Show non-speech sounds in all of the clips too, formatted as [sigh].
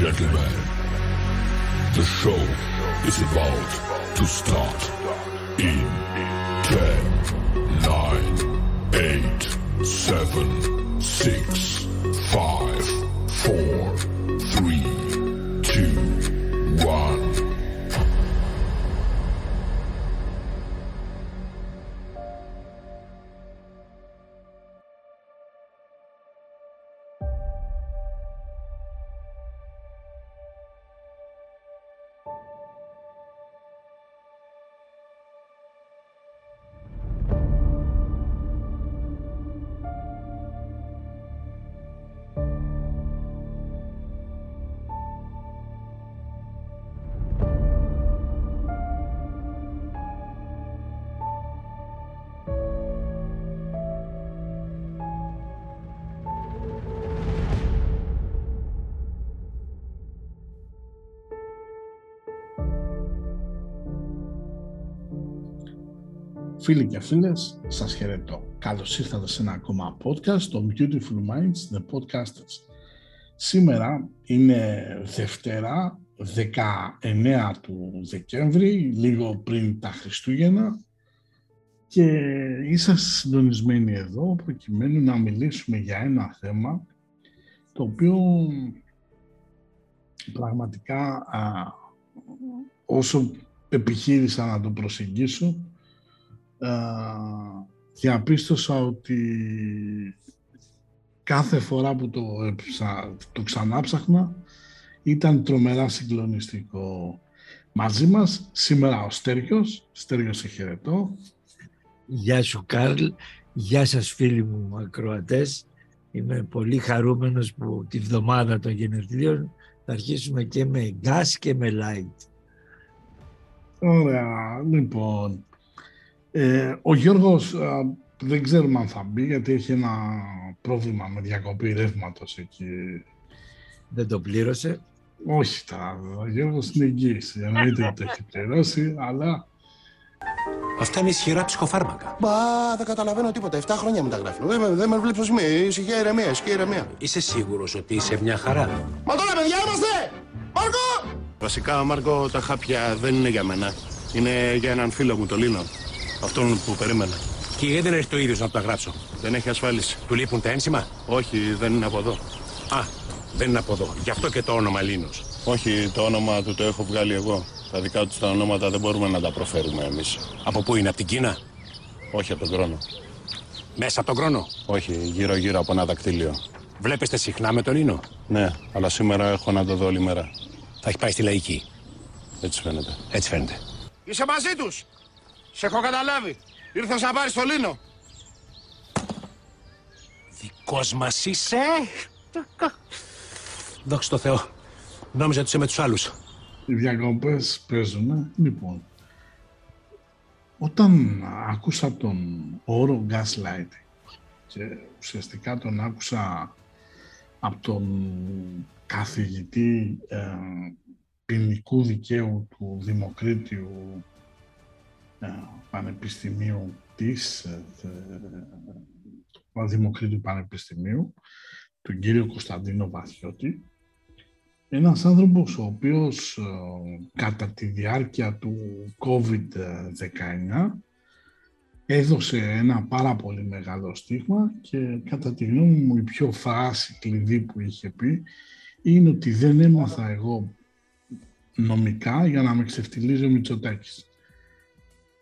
gentlemen, the show is about to start in 10, 9, 8, 7, 6, Φίλοι και φίλες, σας χαιρετώ. Καλώς ήρθατε σε ένα ακόμα podcast, το Beautiful Minds, The Podcasters. Σήμερα είναι Δευτέρα, 19 του Δεκέμβρη, λίγο πριν τα Χριστούγεννα και είσαστε συντονισμένοι εδώ προκειμένου να μιλήσουμε για ένα θέμα το οποίο πραγματικά α, όσο επιχείρησα να το προσεγγίσω διαπίστωσα ότι κάθε φορά που το, το ξανάψαχνα ήταν τρομερά συγκλονιστικό. Μαζί μας σήμερα ο Στέργιος. Στέργιο, σε χαιρετώ. Γεια σου Κάρλ, γεια σας φίλοι μου ακροατές. Είμαι πολύ χαρούμενος που τη βδομάδα των γενεθλίων θα αρχίσουμε και με gas και με light. Ωραία, λοιπόν. Ε, ο Γιώργος δεν ξέρουμε αν θα μπει γιατί έχει ένα πρόβλημα με διακοπή ρεύματος εκεί. Δεν το πλήρωσε. Όχι τα, ο Γιώργος είναι εγγύηση, εννοείται ότι το έχει πληρώσει, αλλά... Αυτά είναι ισχυρά ψυχοφάρμακα. Μπα, δεν καταλαβαίνω τίποτα. 7 χρόνια μεταγράφουν. Δεν, με- δεν με βλέπεις ως μία. Ησυχία, ηρεμία, ησυχία, ηρεμία. Είσαι σίγουρος ότι είσαι μια χαρά; Μα τώρα, παιδιά, είμαστε! Μάρκο! Βασικά, Μάρκο, τα χάπια δεν είναι για μένα. Είναι για έναν φίλο μου, το Λίνο. Αυτόν που περίμενα. Και γιατί δεν έρθει το ίδιος να τα γράψω; Δεν έχει ασφάλιση. Του λείπουν τα ένσημα; Όχι, δεν είναι από εδώ. Α, δεν είναι από εδώ. Γι' αυτό και το όνομα Λίνος. Όχι, το όνομα του το έχω βγάλει εγώ. Τα δικά τους τα ονόματα δεν μπορούμε να τα προφέρουμε εμείς. Από πού είναι, από την Κίνα; Όχι από τον χρόνο. Μέσα από τον χρόνο. Όχι, γύρω-γύρω από ένα δακτύλιο. Βλέπεστε συχνά με τον Λίνο; Ναι, αλλά σήμερα έχω να το δω όλη μέρα. Θα έχει πάει στη λαϊκή. Έτσι φαίνεται. Έτσι φαίνεται. Είσαι μαζί τους! Σε έχω καταλάβει. Ήρθα να πάρεις το Λίνο. Δικός μας είσαι; Δόξα τω Θεώ. Νόμιζα ότι είσαι με τους άλλους. Οι διακοπές παίζουν. Λοιπόν, όταν άκουσα τον όρο gaslighting και ουσιαστικά τον άκουσα από τον καθηγητή ε, ποινικού δικαίου του Δημοκρίτιου ε, Πανεπιστημίου της ε, του Δημοκρίτιου Πανεπιστημίου, τον κύριο Κωνσταντίνο Βαθιώτη, ένας άνθρωπος ο οποίος ε, κατά τη διάρκεια του COVID-19 έδωσε ένα πάρα πολύ μεγάλο στίγμα και κατά τη γνώμη μου η πιο φράση κλειδί που είχε πει είναι ότι δεν έμαθα εγώ νομικά για να με ξεφτιλίζει ο Μητσοτάκης.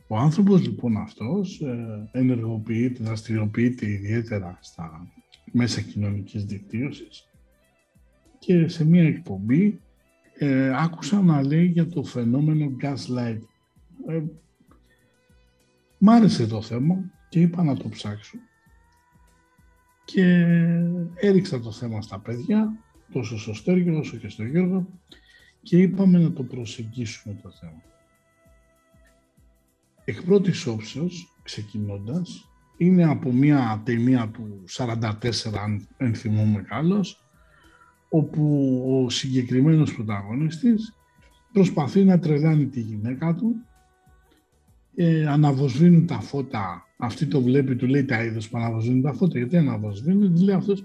Ο άνθρωπος λοιπόν αυτός ε, ενεργοποιείται, δραστηριοποιείται ιδιαίτερα στα μέσα κοινωνικής δικτύωσης και σε μία εκπομπή ε, άκουσα να λέει για το φαινόμενο gaslight. Ε, μ' άρεσε το θέμα και είπα να το ψάξω. Και έριξα το θέμα στα παιδιά, τόσο στο Στέργιο όσο και στο Γιώργο και είπαμε να το προσεγγίσουμε το θέμα. Εκ πρώτης όψεως, ξεκινώντας, είναι από μια ταινία του 44, αν δεν θυμούμαι καλώς, όπου ο συγκεκριμένος πρωταγωνιστής προσπαθεί να τρελάνει τη γυναίκα του, ε, αναβοσβήνουν τα φώτα, αυτή το βλέπει, του λέει τα είδος που αναβοσβήνουν τα φώτα, γιατί αναβοσβήνουν, της λέει αυτός,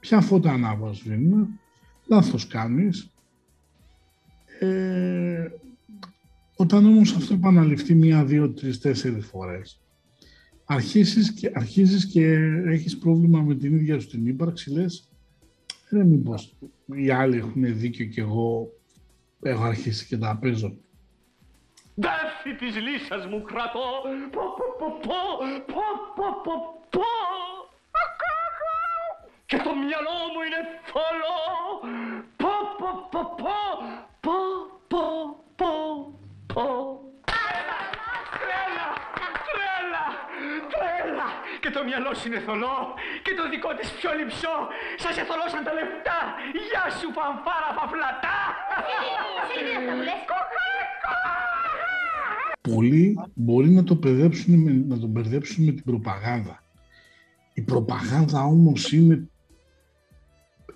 ποια φώτα αναβοσβήνουν, λάθος κάνεις. Ε, όταν όμως αυτό επαναληφθεί μία, δύο, τρεις, τέσσερις φορές, αρχίζεις και, αρχίζεις και έχεις πρόβλημα με την ίδια σου την ύπαρξη, λες, δεν μήπως οι άλλοι έχουν δίκιο και εγώ έχω αρχίσει και τα παίζω. Δεύση της λύσας μου κρατώ, πω πω πω πω, πω πω πω πω. Και το μυαλό μου είναι θολό, πω πω πω πω, πω πω πω πω. Τρέλα, τρέλα, τρέλα. Και το μυαλό σου είναι θολό και το δικό της πιο λυψό. Σας εθολώσαν τα λεφτά. Γεια σου φανφάρα φαφλατά. Πολλοί μπορεί να το, παιδέψουν με, να το μπερδέψουν με την προπαγάνδα. Η προπαγάνδα όμως είναι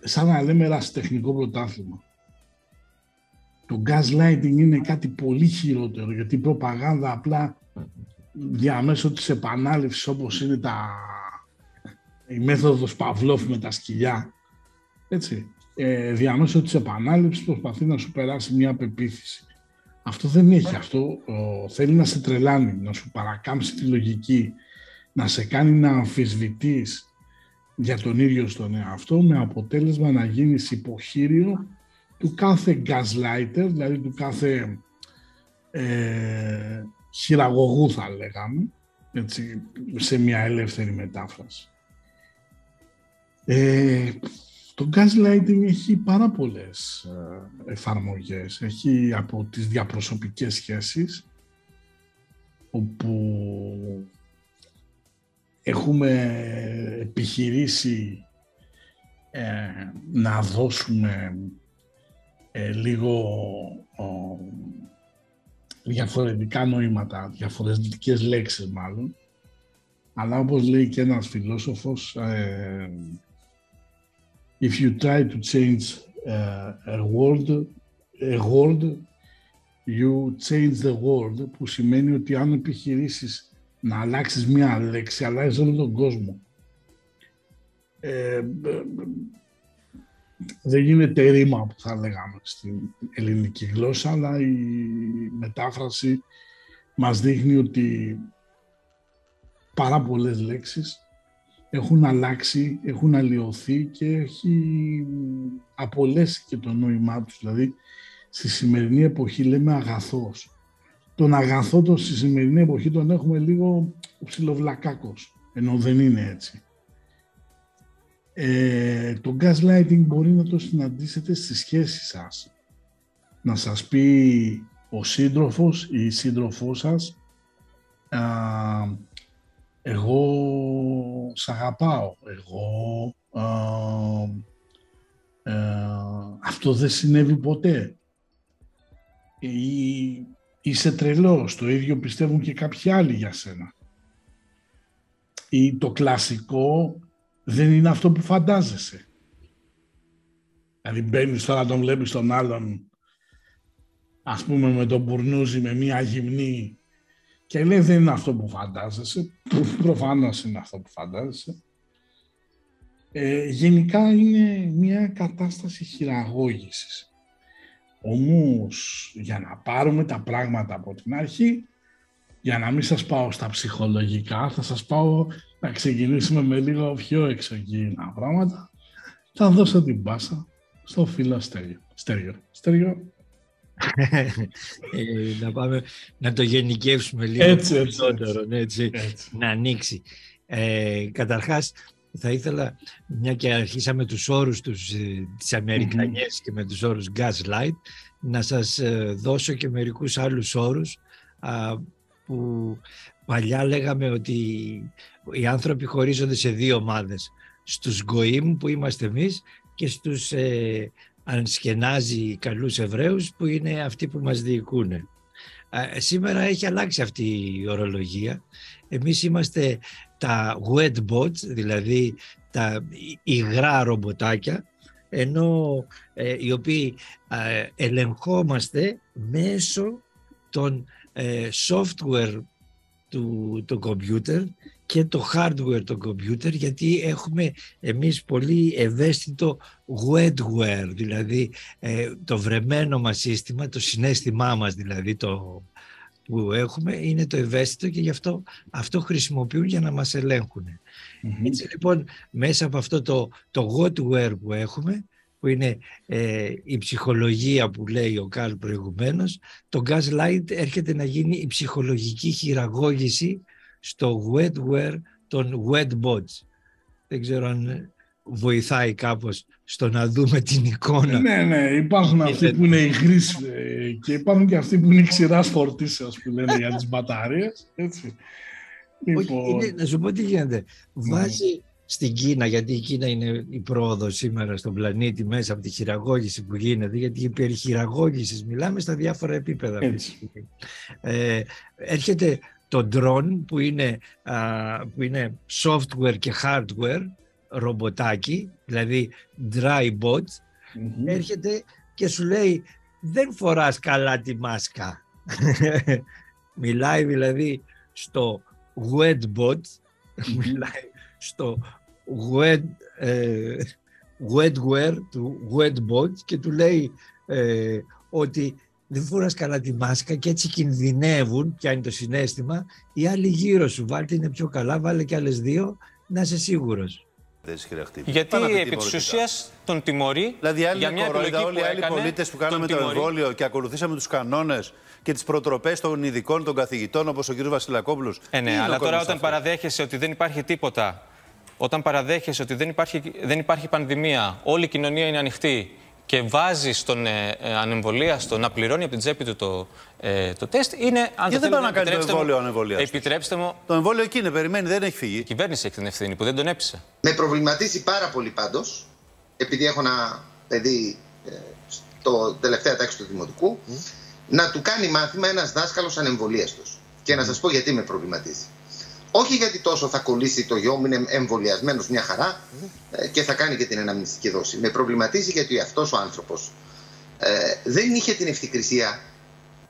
σαν να λέμε ερασιτεχνικό πρωτάθλημα. Το gaslighting είναι κάτι πολύ χειρότερο γιατί η προπαγάνδα απλά διαμέσω της επανάληψης όπως είναι τα, η μέθοδος Παυλόφ με τα σκυλιά έτσι, ε, διαμέσω της επανάληψης προσπαθεί να σου περάσει μια πεποίθηση. Αυτό δεν έχει. Αυτό θέλει να σε τρελάνει, να σου παρακάμψει τη λογική, να σε κάνει να αμφισβητείς για τον ίδιο στον εαυτό με αποτέλεσμα να γίνεις υποχείριο του κάθε gaslighter, δηλαδή του κάθε ε, χειραγωγού θα λέγαμε, έτσι, σε μια ελεύθερη μετάφραση. Ε, το gaslighting έχει πάρα πολλές ε, εφαρμογές. Έχει από τις διαπροσωπικές σχέσεις, όπου έχουμε επιχειρήσει ε, να δώσουμε ε, λίγο διαφορετικά νοήματα, διαφορετικές λέξεις μάλλον, αλλά όπως λέει και ένας φιλόσοφος, if you try to change uh, a word, a word, you change the world, που σημαίνει ότι αν επιχειρήσεις να αλλάξεις μία λέξη, αλλάζεις όλο τον κόσμο. Ε, δεν γίνεται ρήμα που θα λέγαμε στην ελληνική γλώσσα, αλλά η μετάφραση μας δείχνει ότι πάρα πολλές λέξεις έχουν αλλάξει, έχουν αλλοιωθεί και έχει απολέσει και το νόημά τους. Δηλαδή, στη σημερινή εποχή λέμε αγαθός. Τον αγαθό το στη σημερινή εποχή τον έχουμε λίγο ψιλοβλακάκος, ενώ δεν είναι έτσι. Ε, το gaslighting μπορεί να το συναντήσετε στη σχέση σας. Να σας πει ο σύντροφος ή η σύντροφός σας εγώ σ' αγαπάω, εγώ ε, αυτό δεν συνέβη ποτέ. Ή, είσαι τρελός, το ίδιο πιστεύουν και κάποιοι άλλοι για σένα. Ή το κλασικό δεν είναι αυτό που φαντάζεσαι. Δηλαδή μπαίνεις τώρα τον βλέπεις τον άλλον ας πούμε με τον μπουρνούζι με μία γυμνή και λέει δεν είναι αυτό που φαντάζεσαι, προφανώς είναι αυτό που φαντάζεσαι. Ε, γενικά είναι μια κατάσταση χειραγώγησης. Όμως, για να πάρουμε τα πράγματα από την αρχή, για να μην σας πάω στα ψυχολογικά, θα σας πάω να ξεκινήσουμε με λίγο πιο εξωγήινα πράγματα. Θα δώσω την πάσα στο φίλο Στέριο. Στέριο. Στέριο, ε, να, πάμε, να το γενικεύσουμε λίγο έτσι, περισσότερο, έτσι, να ανοίξει. Ε, καταρχάς, θα ήθελα, μια και αρχίσαμε τους όρους τους, ε, τις αμερικανιες και με τους όρους gaslight, να σας ε, δώσω και μερικούς άλλους όρους α, που παλιά λέγαμε ότι οι άνθρωποι χωρίζονται σε δύο ομάδες. Στους γκοήμ που είμαστε εμείς και στους ε, αν σκενάζει καλούς Εβραίους που είναι αυτοί που μας διοικούν. Σήμερα έχει αλλάξει αυτή η ορολογία. Εμείς είμαστε τα wet bots, δηλαδή τα υγρά ρομποτάκια, ενώ ε, οι οποίοι ε, ελεγχόμαστε μέσω των ε, software του, του computer και το hardware το computer γιατί έχουμε εμείς πολύ ευαίσθητο wetware, δηλαδή ε, το βρεμένο μας σύστημα, το συνέστημά μας δηλαδή το, που έχουμε είναι το ευαίσθητο και γι' αυτό αυτό χρησιμοποιούν για να μας ελεγχουν Έτσι λοιπόν μέσα από αυτό το, το wetware που έχουμε που είναι ε, η ψυχολογία που λέει ο Καρλ προηγουμένως, το Gaslight έρχεται να γίνει η ψυχολογική χειραγώγηση στο wetware των wet bots. Δεν ξέρω αν βοηθάει κάπως στο να δούμε την εικόνα. Ναι, ναι, υπάρχουν αυτοί που είναι υγροί και υπάρχουν και αυτοί που είναι ξηράς φορτίσεως που λένε για τις μπαταρίες. Έτσι. Λοιπόν... Είναι, να σου πω τι γίνεται. Βάζει στην Κίνα, γιατί η Κίνα είναι η πρόοδος σήμερα στον πλανήτη μέσα από τη χειραγώγηση που γίνεται, γιατί περί χειραγώγησης μιλάμε στα διάφορα επίπεδα. Ε, έρχεται το drone που είναι, που είναι software και hardware, ρομποτάκι, δηλαδή dry bot, έρχεται και σου λέει δεν φοράς καλά τη μάσκα. [laughs] μιλάει δηλαδή στο wet bot, μιλάει στο wet, ε, wetware του wetbot και του λέει ε, ότι δεν φοράς καλά τη μάσκα και έτσι κινδυνεύουν, είναι το συνέστημα, οι άλλοι γύρω σου. Βάλτε είναι πιο καλά, βάλε και άλλες δύο, να είσαι σίγουρος. Γιατί επί της ουσίας τον τιμωρεί δηλαδή, για μια επιλογή όλοι οι άλλοι πολίτες που κάναμε το εμβόλιο και ακολουθήσαμε τους κανόνες και τις προτροπές των ειδικών, των καθηγητών, όπως ο κ. Βασιλακόπουλος. Ε, ναι, αλλά τώρα όταν παραδέχεσαι ότι δεν υπάρχει τίποτα όταν παραδέχεσαι ότι δεν υπάρχει, δεν υπάρχει πανδημία, όλη η κοινωνία είναι ανοιχτή και βάζει τον ε, ε, ανεμβολίαστο να πληρώνει από την τσέπη του το, ε, το τεστ, είναι αν δεν πάει να κάνει το εμβόλιο ανεμβολίαστο. Επιτρέψτε μου. Το εμβόλιο εκεί είναι, περιμένει, δεν έχει φύγει. Η κυβέρνηση έχει την ευθύνη που δεν τον έπεισε. Με προβληματίζει πάρα πολύ πάντως, επειδή έχω ένα παιδί ε, στο τελευταία τάξη του Δημοτικού, να του κάνει μάθημα ένας δάσκαλος ανεμβολίαστος. Και να σας πω γιατί με προβληματίζει. Όχι γιατί τόσο θα κολλήσει το γιο μου, είναι εμβολιασμένος μια χαρά ε, και θα κάνει και την αναμνηστική δόση. Με προβληματίζει γιατί αυτός ο άνθρωπος ε, δεν είχε την ευθυκρισία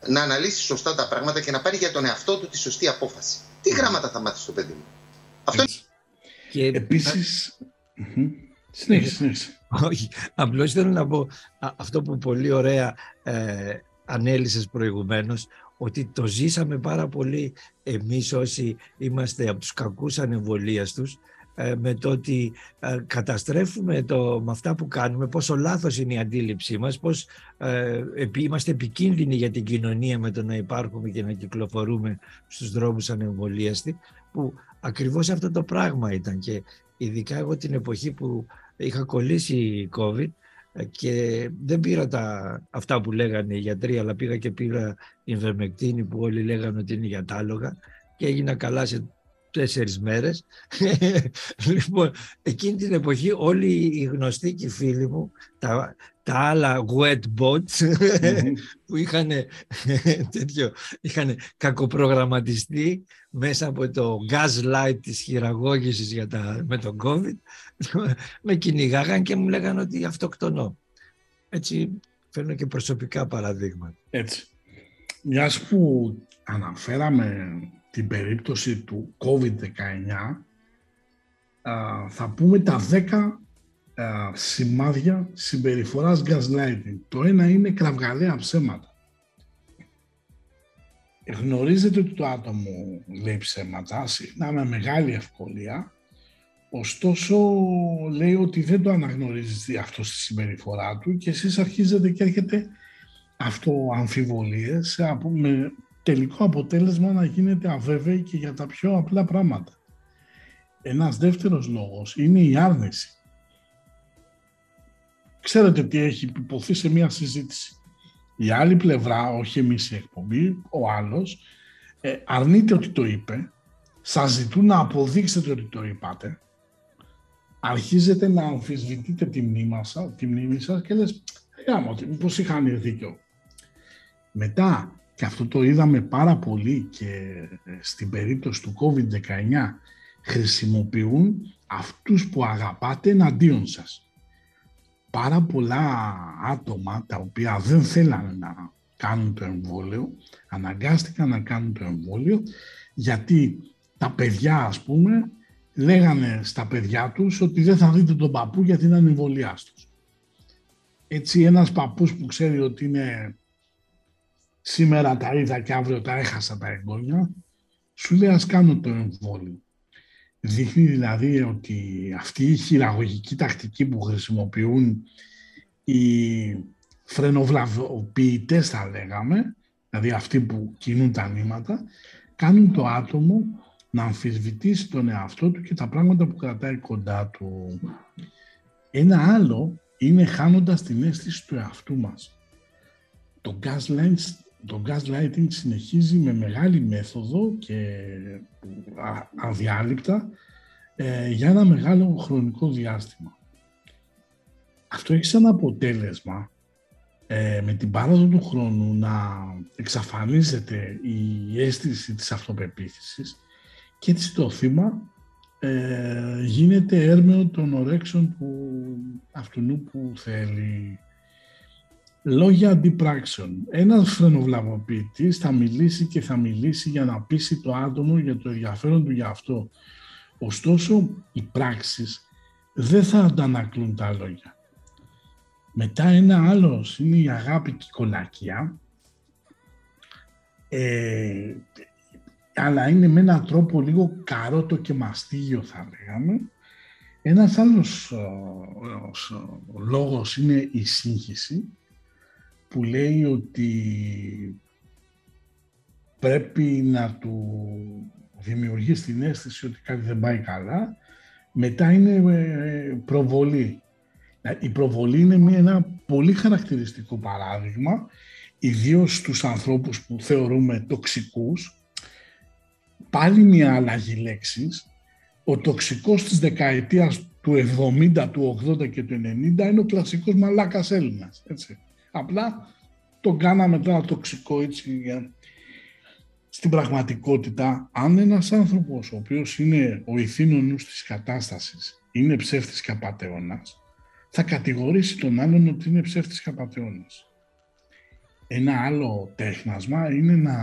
να αναλύσει σωστά τα πράγματα και να πάρει για τον εαυτό του τη σωστή απόφαση. Τι γράμματα θα μάθει στο παιδί μου; Αυτό και επίσης... Συνέχισε, [laughs] Όχι, απλώς θέλω να πω αυτό που πολύ ωραία ε, ανέλησες προηγουμένως, ότι το ζήσαμε πάρα πολύ εμείς όσοι είμαστε από τους κακούς ανεμβολίαστους ε, με το ότι ε, καταστρέφουμε το, με αυτά που κάνουμε, πόσο λάθος είναι η αντίληψή μας, πώς ε, είμαστε επικίνδυνοι για την κοινωνία με το να υπάρχουμε και να κυκλοφορούμε στους δρόμους ανεμβολίαστοι, που ακριβώς αυτό το πράγμα ήταν. Και ειδικά εγώ την εποχή που είχα κολλήσει η COVID, και δεν πήρα τα, αυτά που λέγανε οι γιατροί, αλλά πήγα και πήρα βερμεκτίνη που όλοι λέγανε ότι είναι για τάλογα και έγινα καλά σε τέσσερις μέρες. [laughs] λοιπόν, εκείνη την εποχή όλοι οι γνωστοί και οι φίλοι μου, τα, τα άλλα wet bots [laughs] που είχαν, [laughs] τέτοιο, είχαν κακοπρογραμματιστεί μέσα από το gaslight της χειραγώγησης για τα, με τον COVID [laughs] με κυνηγάγαν και μου λέγανε ότι αυτοκτονώ. Έτσι φέρνω και προσωπικά παραδείγματα. Έτσι. Μιας που αναφέραμε την περίπτωση του COVID-19 θα πούμε τα 10 σημάδια συμπεριφοράς gaslighting. Το ένα είναι κραυγαλαία ψέματα. Γνωρίζετε ότι το άτομο λέει ψέματα, συχνά με μεγάλη ευκολία, ωστόσο λέει ότι δεν το αναγνωρίζει αυτό στη συμπεριφορά του και εσείς αρχίζετε και έρχεται αυτό αμφιβολίες με τελικό αποτέλεσμα να γίνεται αβέβαιη και για τα πιο απλά πράγματα. Ένας δεύτερος λόγος είναι η άρνηση. Ξέρετε τι έχει υποθεί σε μια συζήτηση. Η άλλη πλευρά, όχι εμείς η εκπομπή, ο άλλος, ε, αρνείται ότι το είπε, σας ζητούν να αποδείξετε ότι το είπατε, αρχίζετε να αμφισβητείτε τη μνήμη σας, τη μνήμη σας και λες, γάμο, μήπως είχαν δίκιο. Μετά, και αυτό το είδαμε πάρα πολύ και ε, στην περίπτωση του COVID-19, χρησιμοποιούν αυτούς που αγαπάτε εναντίον σας πάρα πολλά άτομα τα οποία δεν θέλανε να κάνουν το εμβόλιο, αναγκάστηκαν να κάνουν το εμβόλιο γιατί τα παιδιά ας πούμε λέγανε στα παιδιά τους ότι δεν θα δείτε τον παππού γιατί είναι ανεμβολιάστος. Έτσι ένας παππούς που ξέρει ότι είναι σήμερα τα είδα και αύριο τα έχασα τα εγγόνια, σου λέει ας κάνω το εμβόλιο. Δείχνει δηλαδή ότι αυτή η χειραγωγική τακτική που χρησιμοποιούν οι φρενοβλαβοποιητές θα λέγαμε, δηλαδή αυτοί που κινούν τα νήματα, κάνουν το άτομο να αμφισβητήσει τον εαυτό του και τα πράγματα που κρατάει κοντά του. Ένα άλλο είναι χάνοντας την αίσθηση του εαυτού μας. Το gaslighting, το gaslighting συνεχίζει με μεγάλη μέθοδο και αδιάλειπτα ε, για ένα μεγάλο χρονικό διάστημα. Αυτό έχει σαν αποτέλεσμα ε, με την πάροδο του χρόνου να εξαφανίζεται η αίσθηση της αυτοπεποίθησης και έτσι το θύμα ε, γίνεται έρμεο των ορέξεων που, αυτού που θέλει. Λόγια αντιπράξεων. Ένας φρενοβλαβοποιητής θα μιλήσει και θα μιλήσει για να πείσει το άτομο για το ενδιαφέρον του για αυτό. Ωστόσο, οι πράξεις δεν θα αντανακλούν τα λόγια. Μετά ένα άλλος είναι η αγάπη και η κολακία. Ε, αλλά είναι με έναν τρόπο λίγο καρότο και μαστίγιο θα λέγαμε. Ένας άλλος λόγος είναι η σύγχυση που λέει ότι πρέπει να του δημιουργεί την αίσθηση ότι κάτι δεν πάει καλά. Μετά είναι ε, προβολή. Η προβολή είναι μια, ένα πολύ χαρακτηριστικό παράδειγμα, ιδίως στους ανθρώπους που θεωρούμε τοξικούς, πάλι μια αλλαγή λέξης. Ο τοξικός της δεκαετίας του 70, του 80 και του 90 είναι ο κλασικός μαλάκας Έλληνας. Έτσι. Απλά τον κάναμε τώρα τοξικό έτσι στην πραγματικότητα, αν ένας άνθρωπος ο οποίος είναι ο ηθήνονος της κατάστασης είναι ψεύτης και απατεώνας, θα κατηγορήσει τον άλλον ότι είναι ψεύτης και απατεώνας. Ένα άλλο τέχνασμα είναι να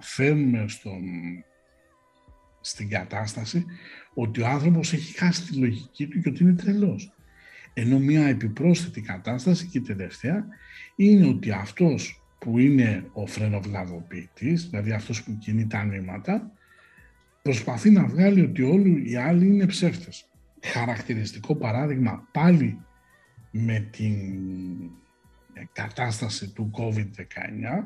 φέρνουμε στον στην κατάσταση ότι ο άνθρωπος έχει χάσει τη λογική του και ότι είναι τρελός. Ενώ μια επιπρόσθετη κατάσταση και τελευταία είναι ότι αυτός που είναι ο φρενοβλαδοποιητής, δηλαδή αυτός που κινεί τα νήματα, προσπαθεί να βγάλει ότι όλοι οι άλλοι είναι ψεύτες. Χαρακτηριστικό παράδειγμα πάλι με την κατάσταση του COVID-19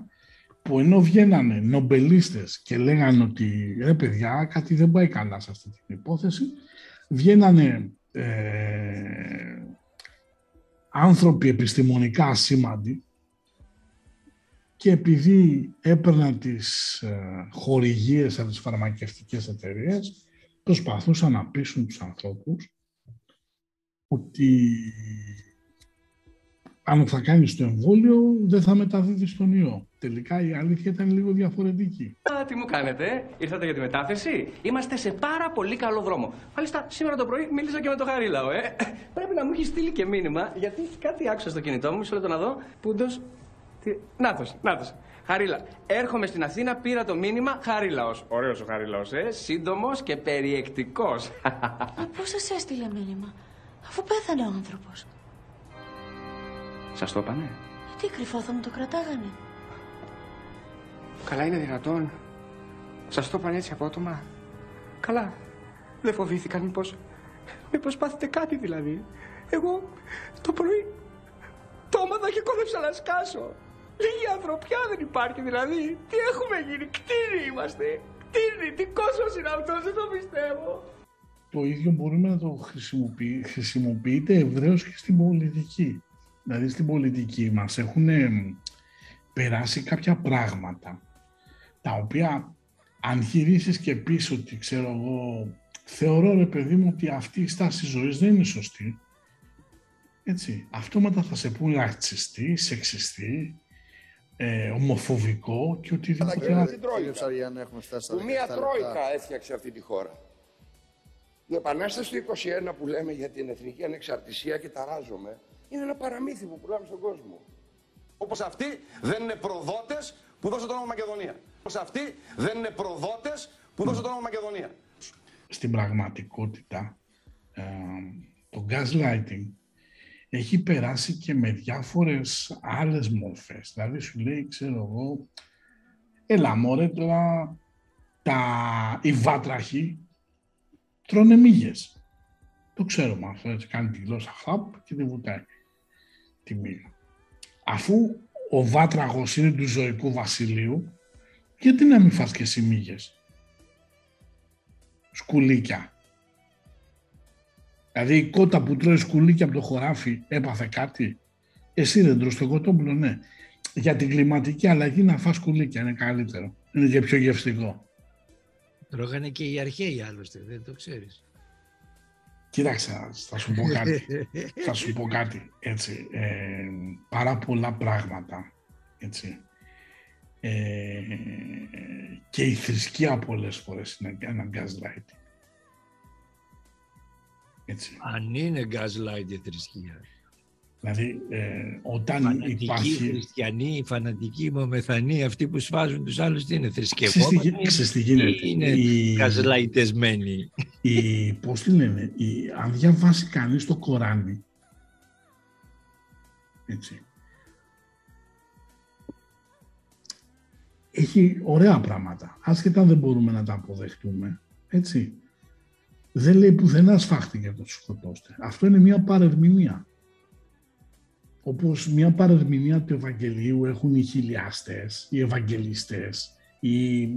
που ενώ βγαίνανε νομπελίστες και λέγανε ότι ρε παιδιά κάτι δεν πάει καλά σε αυτή την υπόθεση, βγαίνανε ε, άνθρωποι επιστημονικά ασήμαντοι και επειδή έπαιρναν τις ε, χορηγίες από τις φαρμακευτικές εταιρείες, προσπαθούσαν να πείσουν τους ανθρώπους ότι αν θα κάνεις το εμβόλιο, δεν θα μεταδίδεις τον ιό. Τελικά η αλήθεια ήταν λίγο διαφορετική. Α, τι μου κάνετε, ήρθατε για τη μετάθεση; Είμαστε σε πάρα πολύ καλό δρόμο. Μάλιστα, σήμερα το πρωί μίλησα και με τον Χαρίλαο, ε. Πρέπει να μου έχεις στείλει και μήνυμα, γιατί κάτι άκουσα στο κινητό μου. Μισό λεπτό να δω. Πούντος. Τι... Νάτος, νάτος. Χαρίλα, έρχομαι στην Αθήνα, πήρα το μήνυμα Χαρίλαος. Ωραίος ο Χαρίλαος, ε. Σύντομος και περιεκτικός. Πώς σας έστειλε μήνυμα, αφού πέθανε ο άνθρωπος; Σας το είπανε. Τι κρυφό θα μου το κρατάγανε. Καλά είναι δυνατόν. Σας το είπαν έτσι απότομα. Καλά. Δεν φοβήθηκαν μήπως... Μήπως πάθετε κάτι δηλαδή. Εγώ το πρωί το έμαθα και κόβεψα να σκάσω. Λίγη ανθρωπιά δεν υπάρχει δηλαδή. Τι έχουμε γίνει, κτίρι είμαστε. Κτίρι, τι κόσμος είναι αυτός, δεν το πιστεύω. Το ίδιο μπορούμε να το χρησιμοποιεί, χρησιμοποιείται ευρέως και στην πολιτική δηλαδή στην πολιτική μας έχουν περάσει κάποια πράγματα τα οποία αν γυρίσεις και πεις ότι ξέρω εγώ θεωρώ ρε παιδί μου ότι αυτή η στάση ζωής δεν είναι σωστή έτσι, αυτόματα θα σε πούν ρατσιστή, σεξιστή, ε, ομοφοβικό και οτιδήποτε άλλο. Που μία τρόικα έφτιαξε αυτή τη χώρα. Η Επανάσταση του 21 που λέμε για την εθνική ανεξαρτησία και ταράζομαι, είναι ένα παραμύθι που πουλάμε στον κόσμο. Όπως αυτοί δεν είναι προδότες που δώσαν το όνομα Μακεδονία. Όπως αυτοί δεν είναι προδότες που δώσαν το όνομα Μακεδονία. στην πραγματικότητα ε, το gaslighting έχει περάσει και με διάφορες άλλες μορφές. Δηλαδή σου λέει, ξέρω εγώ, έλα μωρέ τώρα τα, οι βάτραχοι τρώνε μύγες. Το ξέρουμε αυτό, έτσι κάνει τη γλώσσα χαπ και τη βουτάει τη μύγα. Αφού ο βάτραχος είναι του ζωικού βασιλείου, γιατί να μην φας και εσύ μύγες. Σκουλίκια. Δηλαδή η κότα που τρώει σκουλίκια από το χωράφι έπαθε κάτι; Εσύ δεν τρως το κοτόπουλο, ναι. Για την κλιματική αλλαγή να φας σκουλίκια είναι καλύτερο. Είναι και πιο γευστικό. Τρώγανε και οι αρχαίοι άλλωστε, δεν το ξέρεις. Κοίταξε, θα σου πω κάτι. [laughs] θα σου πω κάτι, έτσι. Ε, πάρα πολλά πράγματα, έτσι. Ε, και η θρησκεία πολλές φορές είναι ένα gaslighting. Έτσι. Αν είναι gaslight η θρησκεία. Δηλαδή, ε, όταν φανατικοί υπάρχει... Οι χριστιανοί, οι φανατικοί, οι μομεθανοί, αυτοί που σφάζουν τους άλλους, τι είναι, θρησκευόμενοι τι γίνεται. είναι η... gaslightεσμένοι. Η, πώς τη λένε, η, αν διαβάσει κανείς το Κοράνι, έτσι, έχει ωραία πράγματα, άσχετα αν δεν μπορούμε να τα αποδεχτούμε, έτσι. Δεν λέει πουθενά σφάχτηκε το σκοτώστε. Αυτό είναι μια παρερμηνία όπως μια παρερμηνία του Ευαγγελίου έχουν οι χιλιάστες, οι Ευαγγελιστές, ή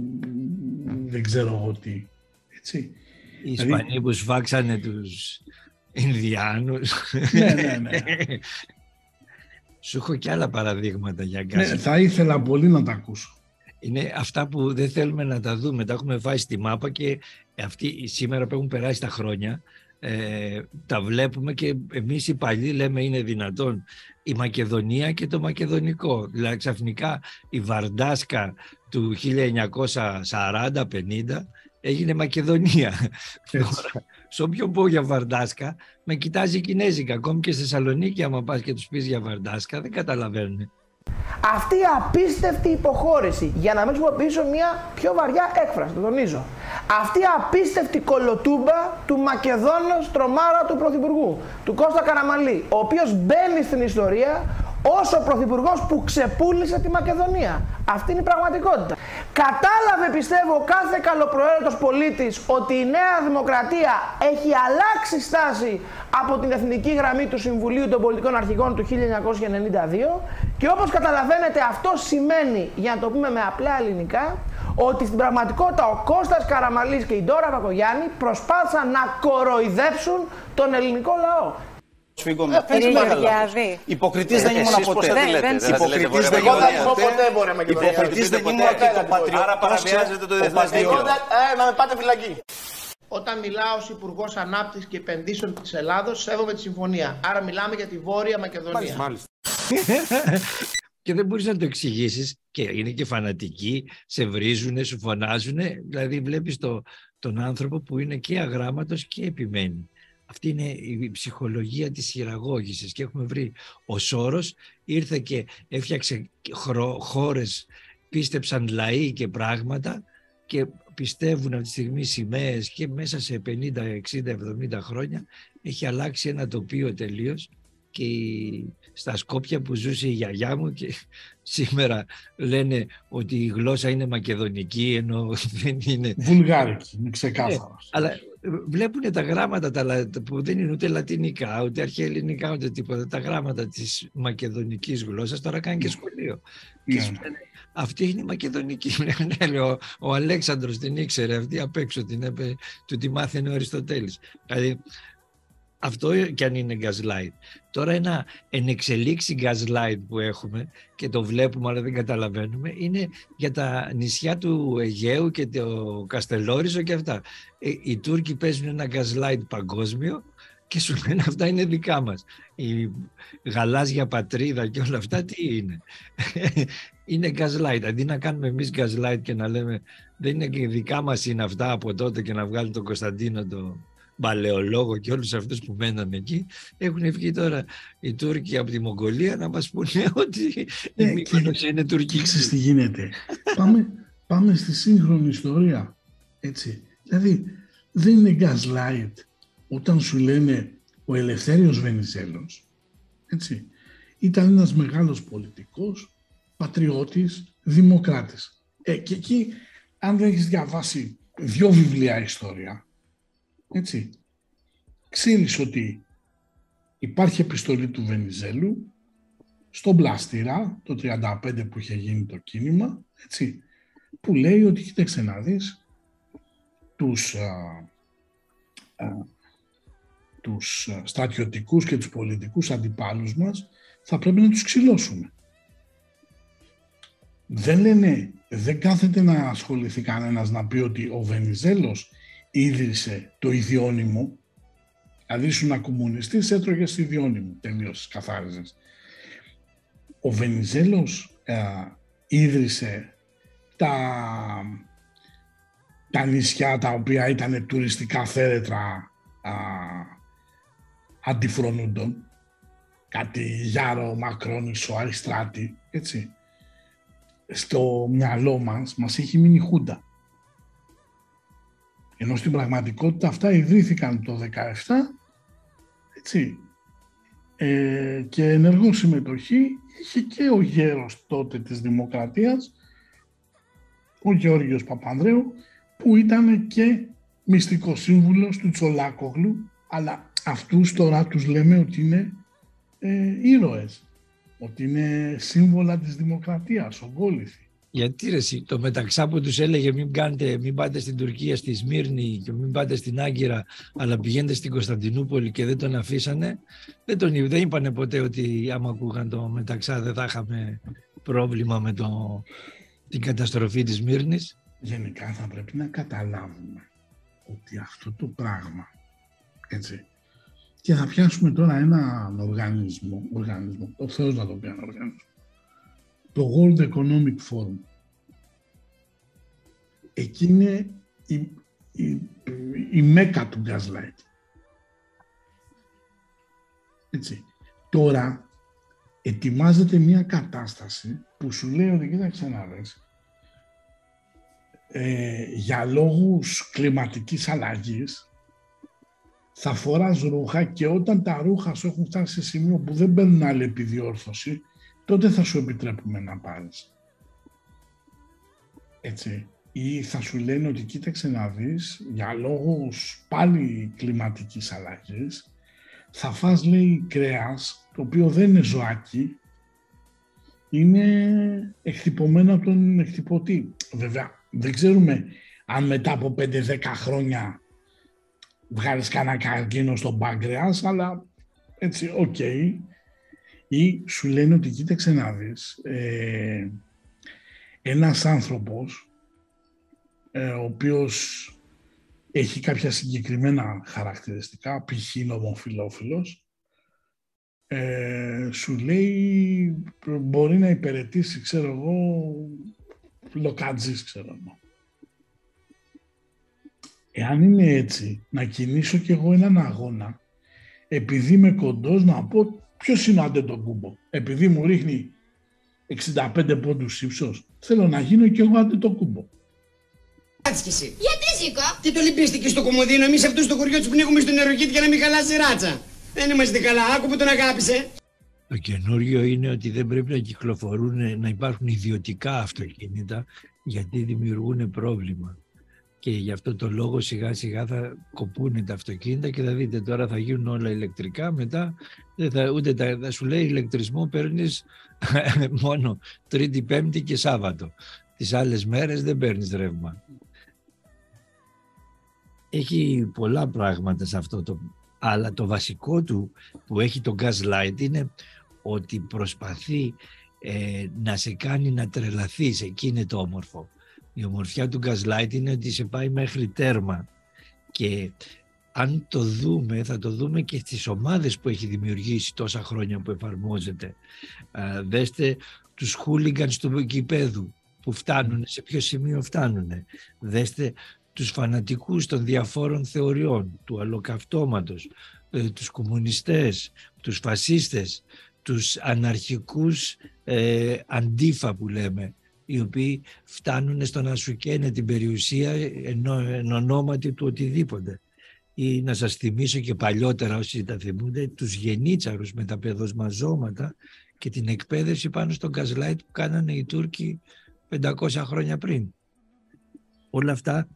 δεν ξέρω εγώ τι. Έτσι. Οι δηλαδή- Ισπανοί δηλαδή... που σφάξανε τους Ινδιάνους. ναι, ναι, ναι. Σου έχω και άλλα παραδείγματα για γκάζι. Ναι, θα ήθελα πολύ να τα ακούσω. Είναι αυτά που δεν θέλουμε να τα δούμε. Τα έχουμε βάσει στη μάπα και αυτοί σήμερα που έχουν περάσει τα χρόνια ε, τα βλέπουμε και εμείς οι παλιοί λέμε είναι δυνατόν η Μακεδονία και το Μακεδονικό. Δηλαδή ξαφνικά η Βαρντάσκα του 1940-50 έγινε Μακεδονία. Σε όποιο πω για Βαρντάσκα με κοιτάζει Κινέζικα. Ακόμη και στη Θεσσαλονίκη άμα πας και τους πεις για Βαρντάσκα δεν καταλαβαίνουν. Αυτή η απίστευτη υποχώρηση, για να μην χρησιμοποιήσω μια πιο βαριά έκφραση, το τονίζω. Αυτή η απίστευτη κολοτούμπα του Μακεδόνος τρομάρα του Πρωθυπουργού, του Κώστα Καραμαλή, ο οποίος μπαίνει στην ιστορία ως ο Πρωθυπουργός που ξεπούλησε τη Μακεδονία. Αυτή είναι η πραγματικότητα. Κατάλαβε πιστεύω κάθε καλοπροαίρετος πολίτης ότι η Νέα Δημοκρατία έχει αλλάξει στάση από την εθνική γραμμή του Συμβουλίου των Πολιτικών Αρχηγών του 1992 και όπως καταλαβαίνετε αυτό σημαίνει, για να το πούμε με απλά ελληνικά, ότι στην πραγματικότητα ο Κώστας Καραμαλής και η Ντόρα Βακογιάννη προσπάθησαν να κοροϊδέψουν τον ελληνικό λαό. Σφίγγω με Κύριε Γεωργιάδη. Υποκριτής δεν ήμουν ποτέ. Υποκριτής δεν ήμουν ποτέ, μπορεί να Υποκριτής δεν ήμουν ποτέ. Άρα παραβιάζεται το διεθνές δίκαιο. Να με πάτε φυλακή. Όταν μιλάω ως Υπουργός Ανάπτυξης και Επενδύσεων της Ελλάδος, σέβομαι τη συμφωνία. Άρα μιλάμε για τη Βόρεια Μακεδονία. Μάλιστα. [laughs] και δεν μπορείς να το εξηγήσεις και είναι και φανατικοί, σε βρίζουν, σου φωνάζουν. Δηλαδή, βλέπεις το, τον άνθρωπο που είναι και αγράμματος και επιμένει. Αυτή είναι η ψυχολογία της χειραγώγησης και έχουμε βρει ο Σόρος ήρθε και έφτιαξε χώρες, πίστεψαν λαοί και πράγματα και πιστεύουν αυτή τη στιγμή σημαίες και μέσα σε 50, 60, 70 χρόνια έχει αλλάξει ένα τοπίο τελείως και στα Σκόπια που ζούσε η γιαγιά μου και [laughs] σήμερα λένε ότι η γλώσσα είναι μακεδονική ενώ [laughs] δεν είναι... Βουλγάρικη, είναι ξεκάθαρος. Ναι, αλλά βλέπουν τα γράμματα τα, που δεν είναι ούτε λατινικά, ούτε αρχαία ελληνικά, ούτε τίποτα. Τα γράμματα της μακεδονικής γλώσσας τώρα κάνει και ναι. σχολείο. Και ναι. Αυτή είναι η μακεδονική. [laughs] ναι, ο, ο Αλέξανδρος την ήξερε αυτή απ' έξω, την έπε, του τη μάθαινε ο Αριστοτέλης. Δηλαδή αυτό και αν είναι gaslight. Τώρα ένα ενεξελίξει gaslight που έχουμε και το βλέπουμε αλλά δεν καταλαβαίνουμε είναι για τα νησιά του Αιγαίου και το Καστελόριζο και αυτά. Ε, οι Τούρκοι παίζουν ένα gaslight παγκόσμιο και σου λένε αυτά είναι δικά μας. Η γαλάζια πατρίδα και όλα αυτά τι είναι; [laughs] είναι gaslight. Αντί να κάνουμε εμείς gaslight και να λέμε δεν είναι και δικά μας είναι αυτά από τότε και να βγάλει τον Κωνσταντίνο το, Μπαλαιολόγο και όλους αυτούς που μένανε εκεί έχουν βγει τώρα οι Τούρκοι από τη Μογγολία να μας πούνε ότι ναι, η Μύκονος είναι τουρκική. Ξέρεις τι γίνεται. πάμε, πάμε στη σύγχρονη ιστορία. Έτσι. Δηλαδή δεν είναι gaslight όταν σου λένε ο Ελευθέριος Βενιζέλος, έτσι, ήταν ένας μεγάλος πολιτικός, πατριώτης, δημοκράτης. Ε, και εκεί, αν δεν έχεις διαβάσει δύο βιβλία ιστορία, έτσι, ξέρεις ότι υπάρχει επιστολή του Βενιζέλου στον Πλαστήρα, το 35 που είχε γίνει το κίνημα, έτσι, που λέει ότι κοίταξε να δεις τους, α, α, τους στρατιωτικούς και τους πολιτικούς αντιπάλους μας θα πρέπει να τους ξυλώσουμε. Δεν λένε, δεν κάθεται να ασχοληθεί κανένας να πει ότι ο Βενιζέλος ίδρυσε το ιδιώνυμο, δηλαδή ήσουν ένα κομμουνιστής, έτρωγες ιδιώνυμο, τελείως καθάριζες. Ο Βενιζέλος ε, ίδρυσε τα, τα νησιά τα οποία ήταν τουριστικά θέρετρα α, αντιφρονούντων, κάτι Γιάρο, Μακρόνισο, Αριστράτη, έτσι. Στο μυαλό μας, μας έχει μείνει χούντα. Ενώ στην πραγματικότητα αυτά ιδρύθηκαν το 17, έτσι, ε, και ενεργό συμμετοχή είχε και ο γέρος τότε της Δημοκρατίας, ο Γεώργιος Παπανδρέου, που ήταν και μυστικός σύμβουλος του Τσολάκογλου, αλλά αυτούς τώρα τους λέμε ότι είναι ε, ήρωες, ότι είναι σύμβολα της δημοκρατίας, ογκόληθοι. Γιατί ρε, το μεταξά που τους έλεγε μην, κάνετε, μην πάτε στην Τουρκία, στη Σμύρνη και μην πάτε στην Άγκυρα, αλλά πηγαίνετε στην Κωνσταντινούπολη και δεν τον αφήσανε, δεν, τον, δεν είπανε ποτέ ότι άμα ακούγαν το μεταξά δεν θα είχαμε πρόβλημα με το, την καταστροφή της Σμύρνης. Γενικά θα πρέπει να καταλάβουμε ότι αυτό το πράγμα, έτσι, και θα πιάσουμε τώρα ένα οργανισμό, οργανισμό, το Θεός να το πει ένα οργανισμό, το World Economic Forum. Εκεί είναι η, η, η μέκα του gaslight. Έτσι. Τώρα ετοιμάζεται μια κατάσταση που σου λέει ότι κοίταξε να δεις, ε, για λόγους κλιματικής αλλαγής θα φοράς ρούχα και όταν τα ρούχα σου έχουν φτάσει σε σημείο που δεν παίρνουν άλλη επιδιόρθωση, τότε θα σου επιτρέπουμε να πάρεις. Έτσι. Ή θα σου λένε ότι κοίταξε να δεις, για λόγους πάλι κλιματικής αλλαγής, θα φας λέει κρέας, το οποίο δεν είναι ζωάκι, είναι εκτυπωμένο από τον εκτυπωτή. Βέβαια, δεν ξέρουμε αν μετά από 5-10 χρόνια βγάλεις κανένα καρκίνο στο πάγκρεας, αλλά έτσι, OK. Okay. Ή σου λένε ότι κοίταξε να δεις, ε, ένας άνθρωπος ε, ο οποίος έχει κάποια συγκεκριμένα χαρακτηριστικά, π.χ. νομοφιλόφιλος, ε, σου λέει μπορεί να υπηρετήσει, ξέρω εγώ, λοκάτζης, ξέρω εγώ. Εάν είναι έτσι, να κινήσω κι εγώ έναν αγώνα, επειδή είμαι κοντός να πω ποιος είναι ο τον κούμπο; Επειδή μου ρίχνει 65 πόντους ύψος, θέλω να γίνω κι εγώ άντε το κούμπο. Κάτσε κι εσύ. Γιατί Ζήκο. Τι το λυπίστηκε στο κομμωδίνο, εμείς αυτό στο χωριό τους πνίγουμε στον νεροκίτη για να μην χαλάσει ράτσα. Δεν είμαστε καλά, άκου που τον αγάπησε. Το καινούριο είναι ότι δεν πρέπει να κυκλοφορούν, να υπάρχουν ιδιωτικά αυτοκίνητα γιατί δημιουργούν πρόβλημα. Και γι' αυτό το λόγο σιγά σιγά θα κοπούν τα αυτοκίνητα και θα δείτε τώρα θα γίνουν όλα ηλεκτρικά μετά δεν θα, ούτε τα, θα σου λέει ηλεκτρισμό παίρνεις [laughs] μόνο τρίτη, πέμπτη και Σάββατο. Τις άλλες μέρες δεν παίρνεις ρεύμα. Έχει πολλά πράγματα σε αυτό το αλλά το βασικό του που έχει το gaslight είναι ότι προσπαθεί ε, να σε κάνει να τρελαθείς, εκεί είναι το όμορφο. Η ομορφιά του gaslight είναι ότι σε πάει μέχρι τέρμα και αν το δούμε, θα το δούμε και στις ομάδες που έχει δημιουργήσει τόσα χρόνια που εφαρμόζεται. Α, δέστε τους χούλιγκανς του κηπέδου που φτάνουν, σε ποιο σημείο φτάνουν. Δέστε τους φανατικούς των διαφόρων θεωριών, του αλλοκαυτώματος, ε, τους κομμουνιστές, τους φασίστες, τους αναρχικούς ε, αντίφα που λέμε, οι οποίοι φτάνουν στο να σου καίνε την περιουσία εν, εν ονόματι του οτιδήποτε. Ή να σας θυμίσω και παλιότερα όσοι τα θυμούνται τους γενίτσαρους με τα παιδοσμαζώματα και την εκπαίδευση πάνω στο γκαζλάιτ που κάνανε οι Τούρκοι 500 χρόνια πριν. Όλα αυτά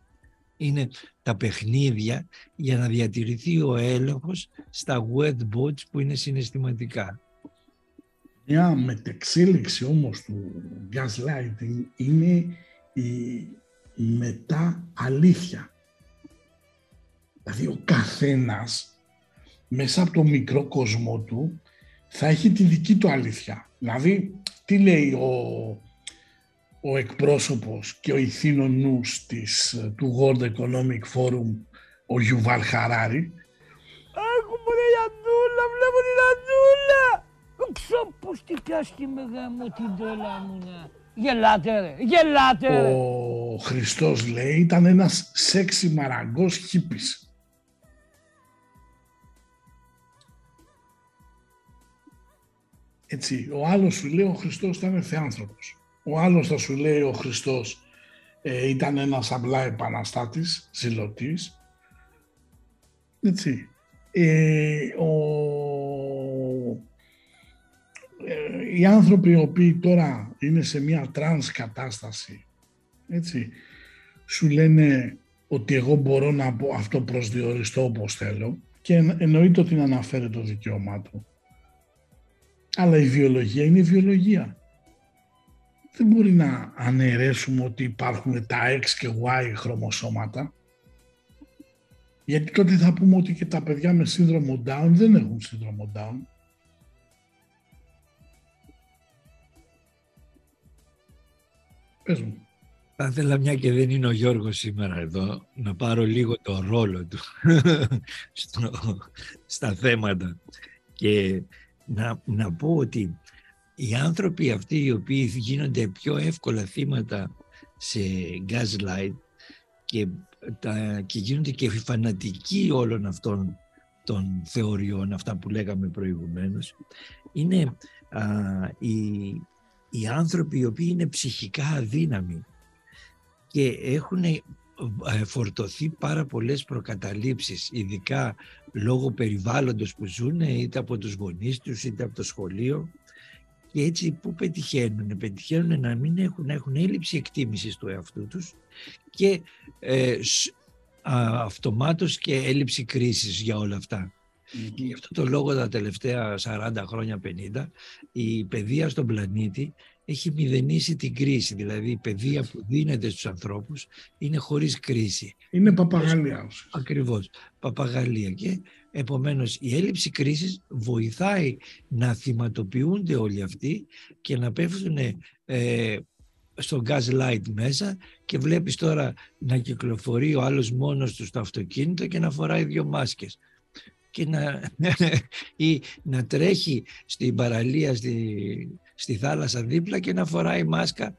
είναι τα παιχνίδια για να διατηρηθεί ο έλεγχος στα wet boats που είναι συναισθηματικά. Μια μετεξέλιξη όμως του gaslighting είναι η μετά αλήθεια. Δηλαδή ο καθένας μέσα από το μικρό κόσμο του θα έχει τη δική του αλήθεια. Δηλαδή, τι λέει ο, ο εκπρόσωπος και ο ηθήνων νους της, του World Economic Forum, ο Γιουβάλ Χαράρη; Άκου μωρέ η Αντούλα, βλέπω την Αντούλα. Ξόπους τι κάσχει με γάμο την τρέλα μου να... Γελάτε ρε, γελάτε ρε. Ο Χριστός λέει ήταν ένας σεξι μαραγκός χίπης. Έτσι, ο άλλος σου λέει ο Χριστός ήταν θεάνθρωπος. Ο άλλος θα σου λέει ο Χριστός ε, ήταν ένας απλά επαναστάτης, ζηλωτής. Έτσι. Ε, ο, ε, οι άνθρωποι οι οποίοι τώρα είναι σε μια τρανς κατάσταση, έτσι, σου λένε ότι εγώ μπορώ να αυτοπροσδιοριστώ όπως θέλω και εννοείται ότι είναι αναφαίρετο δικαίωμά του. Αλλά η βιολογία είναι η βιολογία. Δεν μπορεί να αναιρέσουμε ότι υπάρχουν τα X και Y χρωμοσώματα. Γιατί τότε θα πούμε ότι και τα παιδιά με σύνδρομο Down δεν έχουν σύνδρομο Down. Πες μου. Θα ήθελα μια και δεν είναι ο Γιώργος σήμερα εδώ να πάρω λίγο το ρόλο του [laughs] στα θέματα και να, να πω ότι οι άνθρωποι αυτοί οι οποίοι γίνονται πιο εύκολα θύματα σε gaslight και, τα, και γίνονται και φανατικοί όλων αυτών των θεωριών, αυτά που λέγαμε προηγουμένως, είναι α, οι, οι άνθρωποι οι οποίοι είναι ψυχικά αδύναμοι και έχουν ε, φορτωθεί πάρα πολλές προκαταλήψεις, ειδικά λόγω περιβάλλοντος που ζουν, είτε από τους γονείς τους, είτε από το σχολείο. Και έτσι που πετυχαίνουν, πετυχαίνουν να μην έχουν, να έχουν έλλειψη εκτίμησης του εαυτού τους και ε, αυτομάτως και έλλειψη κρίσης για όλα αυτά. Και γι' αυτό το λόγο τα τελευταία 40 χρόνια, 50, η παιδεία στον πλανήτη έχει μηδενίσει την κρίση. Δηλαδή η παιδεία που δίνεται στους ανθρώπους είναι χωρίς κρίση. Είναι παπαγαλία. Ακριβώς, παπαγαλία. Και επομένως η έλλειψη κρίσης βοηθάει να θυματοποιούνται όλοι αυτοί και να πέφτουν ε, στο light μέσα και βλέπεις τώρα να κυκλοφορεί ο άλλος μόνος τους στο αυτοκίνητο και να φοράει δύο μάσκες και να, [laughs] ή να τρέχει στην παραλία στη, στη θάλασσα δίπλα και να φοράει μάσκα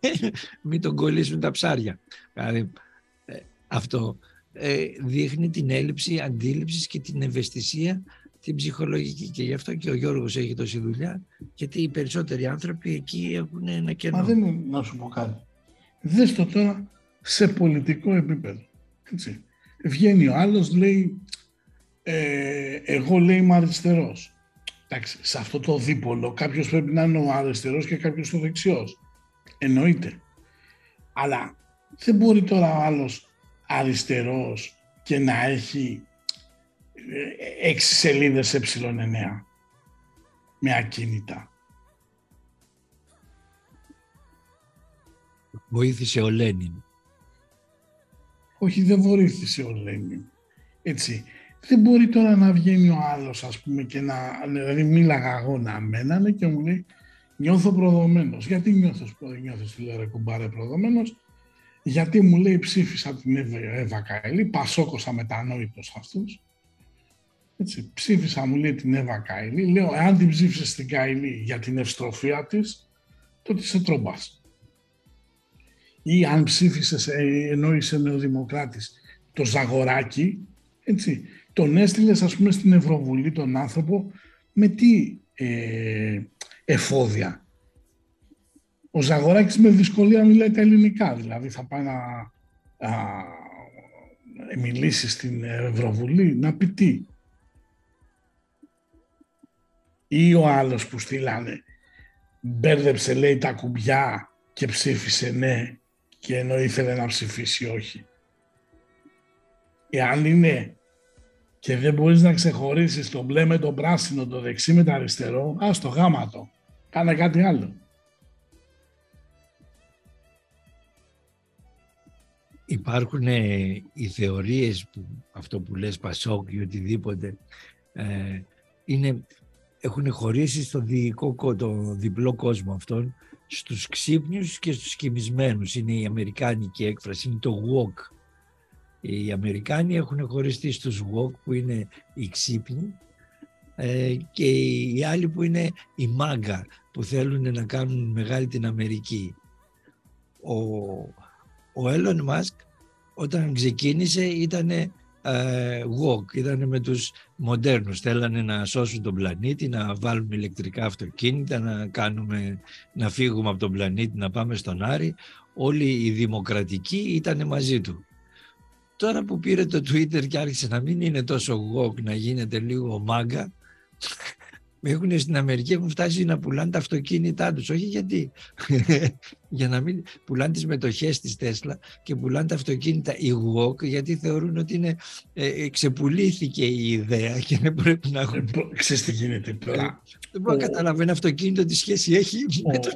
[laughs] μην τον κολλήσουν τα ψάρια. Δηλαδή, ε, αυτό ε, δείχνει την έλλειψη αντίληψης και την ευαισθησία την ψυχολογική και γι' αυτό και ο Γιώργος έχει τόση δουλειά γιατί οι περισσότεροι άνθρωποι εκεί έχουν ένα κενό. Μα δεν είναι να σου πω κάτι. Δες το τώρα σε πολιτικό επίπεδο. Έτσι. Βγαίνει ο άλλος λέει ε, εγώ λέει είμαι αριστερός. Εντάξει, σε αυτό το δίπολο κάποιος πρέπει να είναι ο αριστερός και κάποιος ο δεξιός. Εννοείται. Αλλά δεν μπορεί τώρα ο άλλος αριστερός και να έχει ε, έξι σελίδες ε9 με ακίνητα. Βοήθησε ο Λένιν. Όχι, δεν βοήθησε ο Λένιν. Έτσι. Δεν μπορεί τώρα να βγαίνει ο άλλος, ας πούμε, και να. Δηλαδή, μίλαγα εγώ να μένανε και μου λέει Νιώθω προδομένος. Γιατί νιώθω, νιώθω λέω ρε κουμπάρε προδομένος, Γιατί μου λέει ψήφισα την Εύα Καηλή, πασόκοσα μετανόητος αυτός. Έτσι, ψήφισα, μου λέει την Εύα Καηλή. Λέω, εάν την ψήφισες την Καηλή για την ευστροφία της, τότε σε τρόμπας. Ή αν ψήφισες, ενώ είσαι νεοδημοκράτη, το Ζαγοράκι, έτσι, τον έστειλες ας πούμε στην Ευρωβουλή τον άνθρωπο με τι ε, εφόδια; Ο Ζαγοράκης με δυσκολία μιλάει τα ελληνικά, δηλαδή θα πάει να α, μιλήσει στην Ευρωβουλή, να πει τι; Ή ο άλλος που στείλανε μπέρδεψε λέει τα κουμπιά και ψήφισε ναι και ενώ ήθελε να ψηφίσει όχι. Εάν είναι και δεν μπορείς να ξεχωρίσεις το μπλε με το πράσινο, το δεξί με το αριστερό, ας το γάματο. Κάνε κάτι άλλο. Υπάρχουν ε, οι θεωρίες, που, αυτό που λες Πασόκ ή οτιδήποτε, ε, είναι, έχουν χωρίσει στο διοικό, το διπλό κόσμο αυτόν, στους ξύπνιους και στους κοιμισμένους. Είναι η αμερικάνικη έκφραση, είναι το walk. Οι Αμερικάνοι έχουν χωριστεί στους walk που είναι οι ξύπνοι ε, και οι άλλοι που είναι οι μάγκα που θέλουν να κάνουν μεγάλη την Αμερική. Ο, ο Elon Musk όταν ξεκίνησε ήταν ε, walk, ήταν με τους μοντέρνους. Θέλανε να σώσουν τον πλανήτη, να βάλουμε ηλεκτρικά αυτοκίνητα, να, κάνουμε, να φύγουμε από τον πλανήτη, να πάμε στον Άρη. Όλοι οι δημοκρατικοί ήταν μαζί του. Τώρα που πήρε το Twitter και άρχισε να μην είναι τόσο walk, να γίνεται λίγο μάγκα, [laughs] έχουν στην Αμερική έχουν φτάσει να πουλάνε τα αυτοκίνητά τους. Όχι γιατί, [laughs] για να μην πουλάνε τις μετοχές της Τέσλα και πουλάνε τα αυτοκίνητα η walk γιατί θεωρούν ότι είναι, ε, ε ξεπουλήθηκε η ιδέα και δεν πρέπει να έχουν... Ε, ξέρεις τι γίνεται τώρα. Δεν μπορώ να καταλάβω ένα αυτοκίνητο τι σχέση έχει με, το,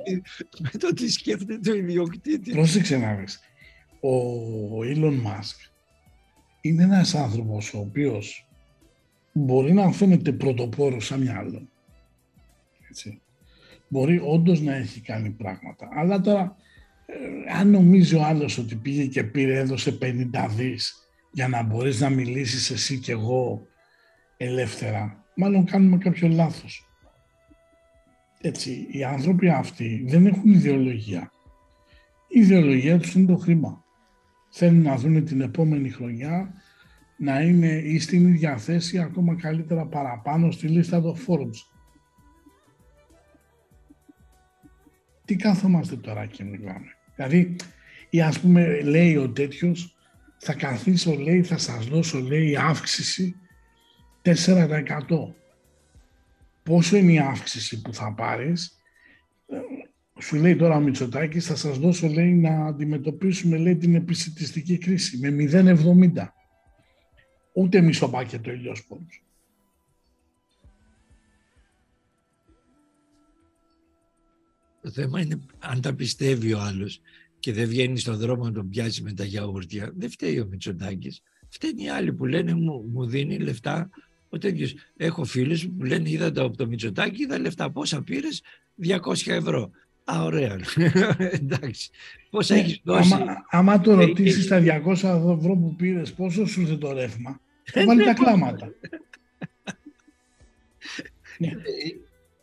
με το τι σκέφτεται ο ιδιοκτήτης. Πρόσεξε να δεις. Ο Elon Musk είναι ένας άνθρωπος ο οποίος μπορεί να φαίνεται πρωτοπόρος σαν μυαλό. Έτσι. Μπορεί όντως να έχει κάνει πράγματα. Αλλά τώρα, ε, αν νομίζει ο άλλος ότι πήγε και πήρε, έδωσε 50 δις για να μπορείς να μιλήσεις εσύ και εγώ ελεύθερα, μάλλον κάνουμε κάποιο λάθος. Έτσι, οι άνθρωποι αυτοί δεν έχουν ιδεολογία. Η ιδεολογία τους είναι το χρήμα. Θέλουν να δουν την επόμενη χρονιά να είναι ή στην ίδια θέση, ακόμα καλύτερα παραπάνω στη λίστα των Forbes. Τι κάθομαστε τώρα και μιλάμε. Δηλαδή, ή ας πούμε λέει ο τέτοιος, θα καθίσω λέει, θα σας δώσω λέει αύξηση 4%. Πόσο είναι η αύξηση που θα πάρεις, σου λέει τώρα ο Μητσοτάκης, θα σας δώσω λέει να αντιμετωπίσουμε λέει την επισητιστική κρίση με 0,70 ούτε μισό πάκετο ηλιοσπόρους. Το θέμα είναι αν τα πιστεύει ο άλλος και δεν βγαίνει στον δρόμο να τον πιάσει με τα γιαούρτια. Δεν φταίει ο Μητσοτάκης. Φταίνει οι άλλοι που λένε μου, μου δίνει λεφτά ο τέτοιος. Έχω φίλους που λένε είδα το από το Μητσοτάκη, είδα λεφτά. Πόσα πήρες, 200 ευρώ. Α, ωραία. [laughs] Εντάξει. Πόσα ναι, έχεις δώσει; Άμα, άμα το ρωτήσεις τα 200 ευρώ που πήρες, πόσο σου ήρθε το ρεύμα, θα βάλει τα κλάματα. ναι.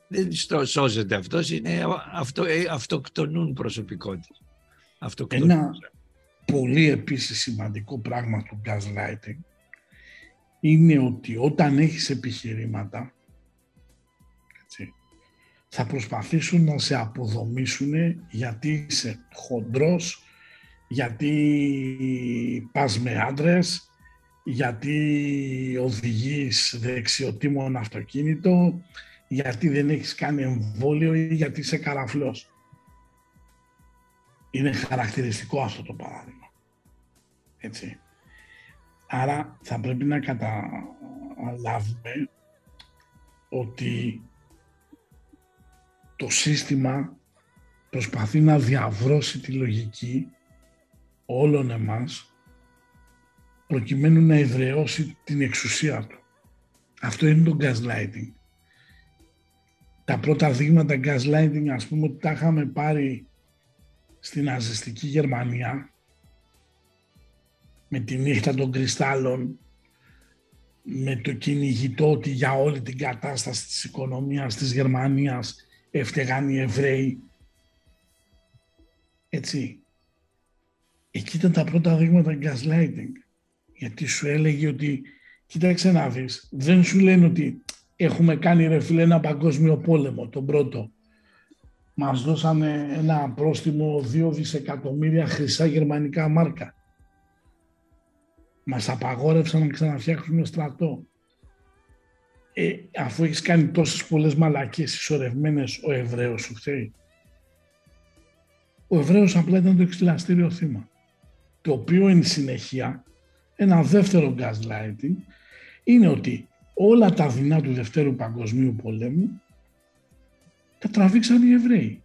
Δεν σώζεται αυτός, είναι αυτο, ε, αυτοκτονούν προσωπικότητες. Ένα πολύ επίσης σημαντικό πράγμα του gaslighting είναι ότι όταν έχεις επιχειρήματα θα προσπαθήσουν να σε αποδομήσουν γιατί είσαι χοντρός, γιατί πας με άντρες, γιατί οδηγείς δεξιοτήμων αυτοκίνητο, γιατί δεν έχεις κάνει εμβόλιο ή γιατί είσαι καραφλός. Είναι χαρακτηριστικό αυτό το παράδειγμα. Έτσι. Άρα θα πρέπει να καταλάβουμε ότι το σύστημα προσπαθεί να διαβρώσει τη λογική όλων εμάς προκειμένου να εδραιώσει την εξουσία του. Αυτό είναι το gaslighting. Τα πρώτα δείγματα gaslighting ας πούμε ότι τα είχαμε πάρει στην ναζιστική Γερμανία με τη νύχτα των κρυστάλλων με το κυνηγητό ότι για όλη την κατάσταση της οικονομίας της Γερμανίας έφταιγαν οι Εβραίοι. Έτσι. Εκεί ήταν τα πρώτα δείγματα gaslighting. Γιατί σου έλεγε ότι, κοίταξε να δεις, δεν σου λένε ότι έχουμε κάνει ρε φίλε ένα παγκόσμιο πόλεμο, τον πρώτο. μας δώσανε ένα πρόστιμο 2 δισεκατομμύρια χρυσά γερμανικά μάρκα. Μας απαγόρευσαν να ξαναφτιάξουμε στρατό. Ε, αφού έχεις κάνει τόσες πολλές μαλακίες ισορρευμένες, ο Εβραίος σου φταίει. Ο Εβραίος απλά ήταν το εξυλαστήριο θύμα. Το οποίο εν συνεχεία, ένα δεύτερο gaslighting, είναι ότι όλα τα δεινά του Δευτέρου Παγκοσμίου Πολέμου τα τραβήξαν οι Εβραίοι.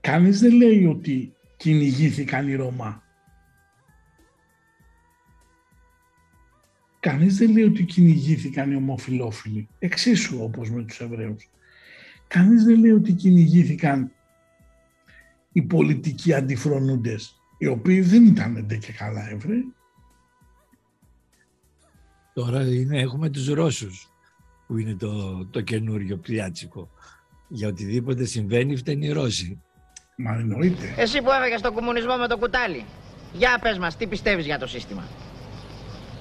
Κανείς δεν λέει ότι κυνηγήθηκαν οι Ρωμά. Κανείς δεν λέει ότι κυνηγήθηκαν οι ομοφιλόφιλοι, εξίσου όπως με τους Εβραίους. Κανείς δεν λέει ότι κυνηγήθηκαν οι πολιτικοί αντιφρονούντες, οι οποίοι δεν ήταν και καλά Εβραίοι. Τώρα είναι, έχουμε τους Ρώσους, που είναι το, το καινούριο πλιάτσικο. Για οτιδήποτε συμβαίνει φταίνει οι Ρώσοι. Μα εννοείται. Εσύ που έφεγες τον κομμουνισμό με το κουτάλι. Για πες μας, τι πιστεύεις για το σύστημα;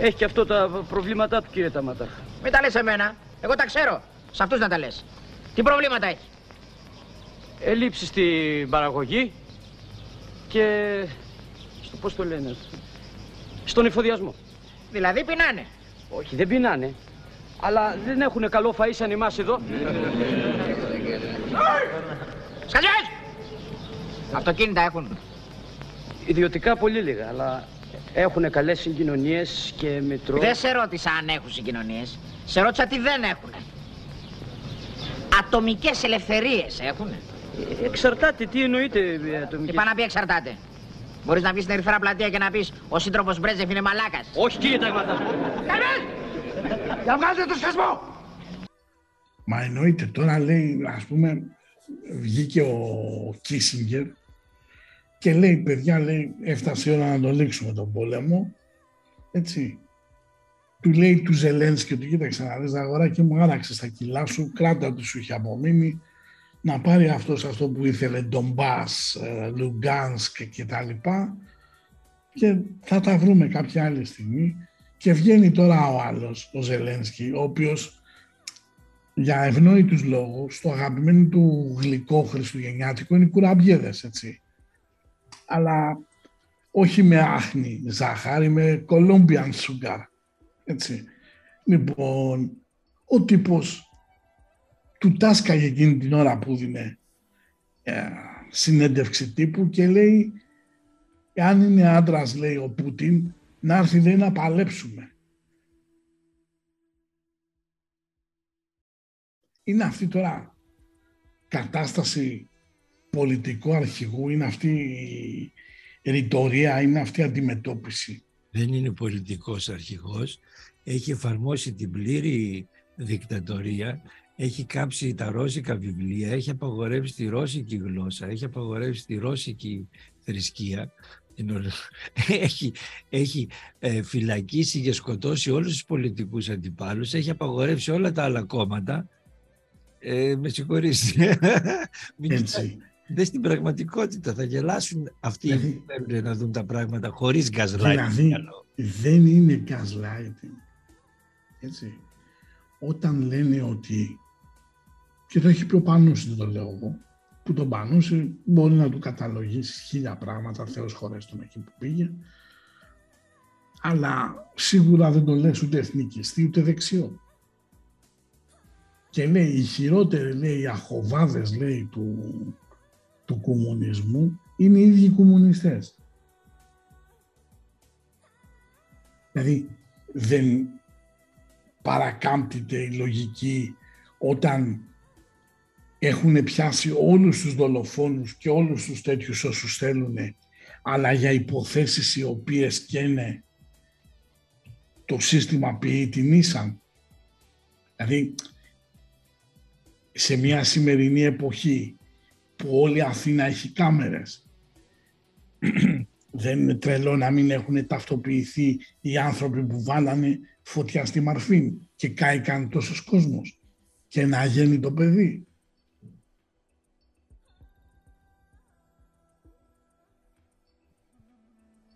Έχει και αυτό τα προβλήματά του κύριε Ταματά. Μην τα λες εμένα. Εγώ τα ξέρω. Σε αυτούς να τα λες. Τι προβλήματα έχει; Ελλείψη στην παραγωγή και στο πώς το λένε, στον εφοδιασμό. Δηλαδή πεινάνε. Όχι, δεν πεινάνε. Αλλά δεν έχουν καλό φαΐ σαν εμάς εδώ. Σκατζές! Αυτοκίνητα έχουν. Ιδιωτικά πολύ λίγα, αλλά έχουν καλές συγκοινωνίες και μετρό. Δεν σε ρώτησα αν έχουν συγκοινωνίες. Σε ρώτησα τι δεν έχουν. Ατομικές ελευθερίες έχουν. Εξαρτάται, τι εννοείται ατομικές. Τι πάει να πει εξαρτάται. Μπορείς να βγεις στην Ερυθρά Πλατεία και να πεις ο σύντροφος Μπρέζεφ είναι μαλάκας. Όχι κύριε Ταγματά. Για βγάζετε το σχεσμό! Μα εννοείται τώρα λέει, ας πούμε, βγήκε ο Κίσιγκερ και λέει, παιδιά, λέει, έφτασε η ώρα να το λήξουμε τον πόλεμο. Έτσι. Του λέει του Ζελένσκι ότι κοίταξε να δεις αγοράκι μου άραξε στα κιλά σου, κράτα ότι σου είχε απομείνει, να πάρει αυτός αυτό που ήθελε, Ντομπάς, ε, Λουγκάνσκ και τα λοιπά και θα τα βρούμε κάποια άλλη στιγμή. Και βγαίνει τώρα ο άλλος, ο Ζελένσκι, ο οποίος για ευνόητους λόγους, το αγαπημένο του γλυκό χριστουγεννιάτικο είναι οι κουραμπιέδες, έτσι. Αλλά όχι με άχνη ζάχαρη, με Colombian sugar, έτσι. Λοιπόν, ο τύπος του τάσκαγε εκείνη την ώρα που δίνε ε, συνέντευξη τύπου και λέει αν είναι άντρας, λέει ο Πούτιν, να έρθει λέει να παλέψουμε. Είναι αυτή τώρα κατάσταση πολιτικού αρχηγού, είναι αυτή η ρητορία, είναι αυτή η αντιμετώπιση. Δεν είναι πολιτικός αρχηγός, έχει εφαρμόσει την πλήρη δικτατορία, έχει κάψει τα ρώσικα βιβλία, έχει απαγορεύσει τη ρώσικη γλώσσα, έχει απαγορεύσει τη ρώσικη θρησκεία, [laughs] έχει, έχει ε, φυλακίσει και σκοτώσει όλους τους πολιτικούς αντιπάλους, έχει απαγορεύσει όλα τα άλλα κόμματα. Ε, με συγχωρείς. Έτσι. Δεν στην πραγματικότητα θα γελάσουν αυτοί δηλαδή, που θέλουν να δουν τα πράγματα χωρίς gaslighting. Δηλαδή, δεν είναι gaslighting. Έτσι. Όταν λένε ότι, και το έχει πιο πάνω δεν το λέω εγώ, που τον πανούσε, μπορεί να του καταλογίσει χίλια πράγματα, Θεός χωρές τον εκεί που πήγε, αλλά σίγουρα δεν το λες ούτε εθνικιστή ούτε δεξιό. Και λέει, οι χειρότεροι, λέει, οι αχοβάδες, λέει, του, του κομμουνισμού είναι οι ίδιοι κομμουνιστές. Δηλαδή, δεν παρακάμπτεται η λογική όταν έχουν πιάσει όλους τους δολοφόνους και όλους τους τέτοιους όσους θέλουν, αλλά για υποθέσεις οι οποίες και είναι το σύστημα ποιή την ήσαν. Δηλαδή, σε μια σημερινή εποχή που όλη η Αθήνα έχει κάμερες, [clears throat] δεν είναι τρελό να μην έχουν ταυτοποιηθεί οι άνθρωποι που βάλανε φωτιά στη Μαρφίν και κάηκαν τόσος κόσμος και να γίνει το παιδί.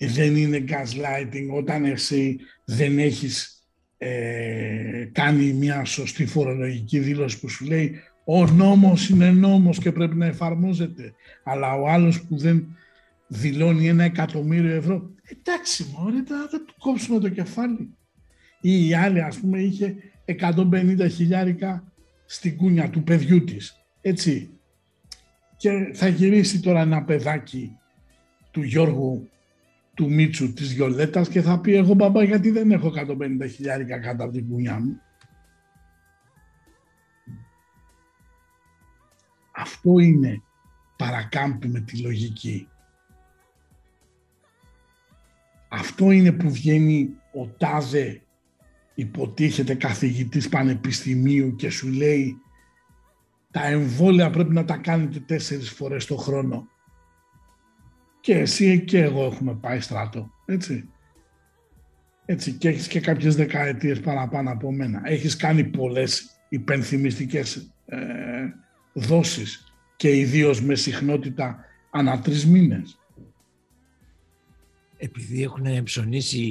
δεν είναι gaslighting όταν εσύ δεν έχεις ε, κάνει μια σωστή φορολογική δήλωση που σου λέει Ο νόμος είναι νόμος και πρέπει να εφαρμόζεται. Αλλά ο άλλος που δεν δηλώνει ένα εκατομμύριο ευρώ, εντάξει μωρέ, θα του κόψουμε το κεφάλι. Ή η άλλη ας πούμε είχε 150 χιλιάρικα στην κούνια του παιδιού της. Έτσι. Και θα γυρίσει τώρα ένα παιδάκι του Γιώργου του Μίτσου της Γιολέτας και θα πει εγώ μπαμπά γιατί δεν έχω 150 χιλιάρικα κάτω από την κούνια μου; Αυτό είναι παρακάμπτει με τη λογική. Αυτό είναι που βγαίνει ο τάδε υποτίθεται καθηγητής πανεπιστημίου και σου λέει τα εμβόλια πρέπει να τα κάνετε τέσσερις φορές το χρόνο. Και εσύ και εγώ έχουμε πάει στράτο, έτσι. Έτσι και έχεις και κάποιες δεκαετίες παραπάνω από μένα. Έχεις κάνει πολλές υπενθυμιστικές ε, δόσεις και ιδίως με συχνότητα ανά τρεις μήνες επειδή έχουν ψωνίσει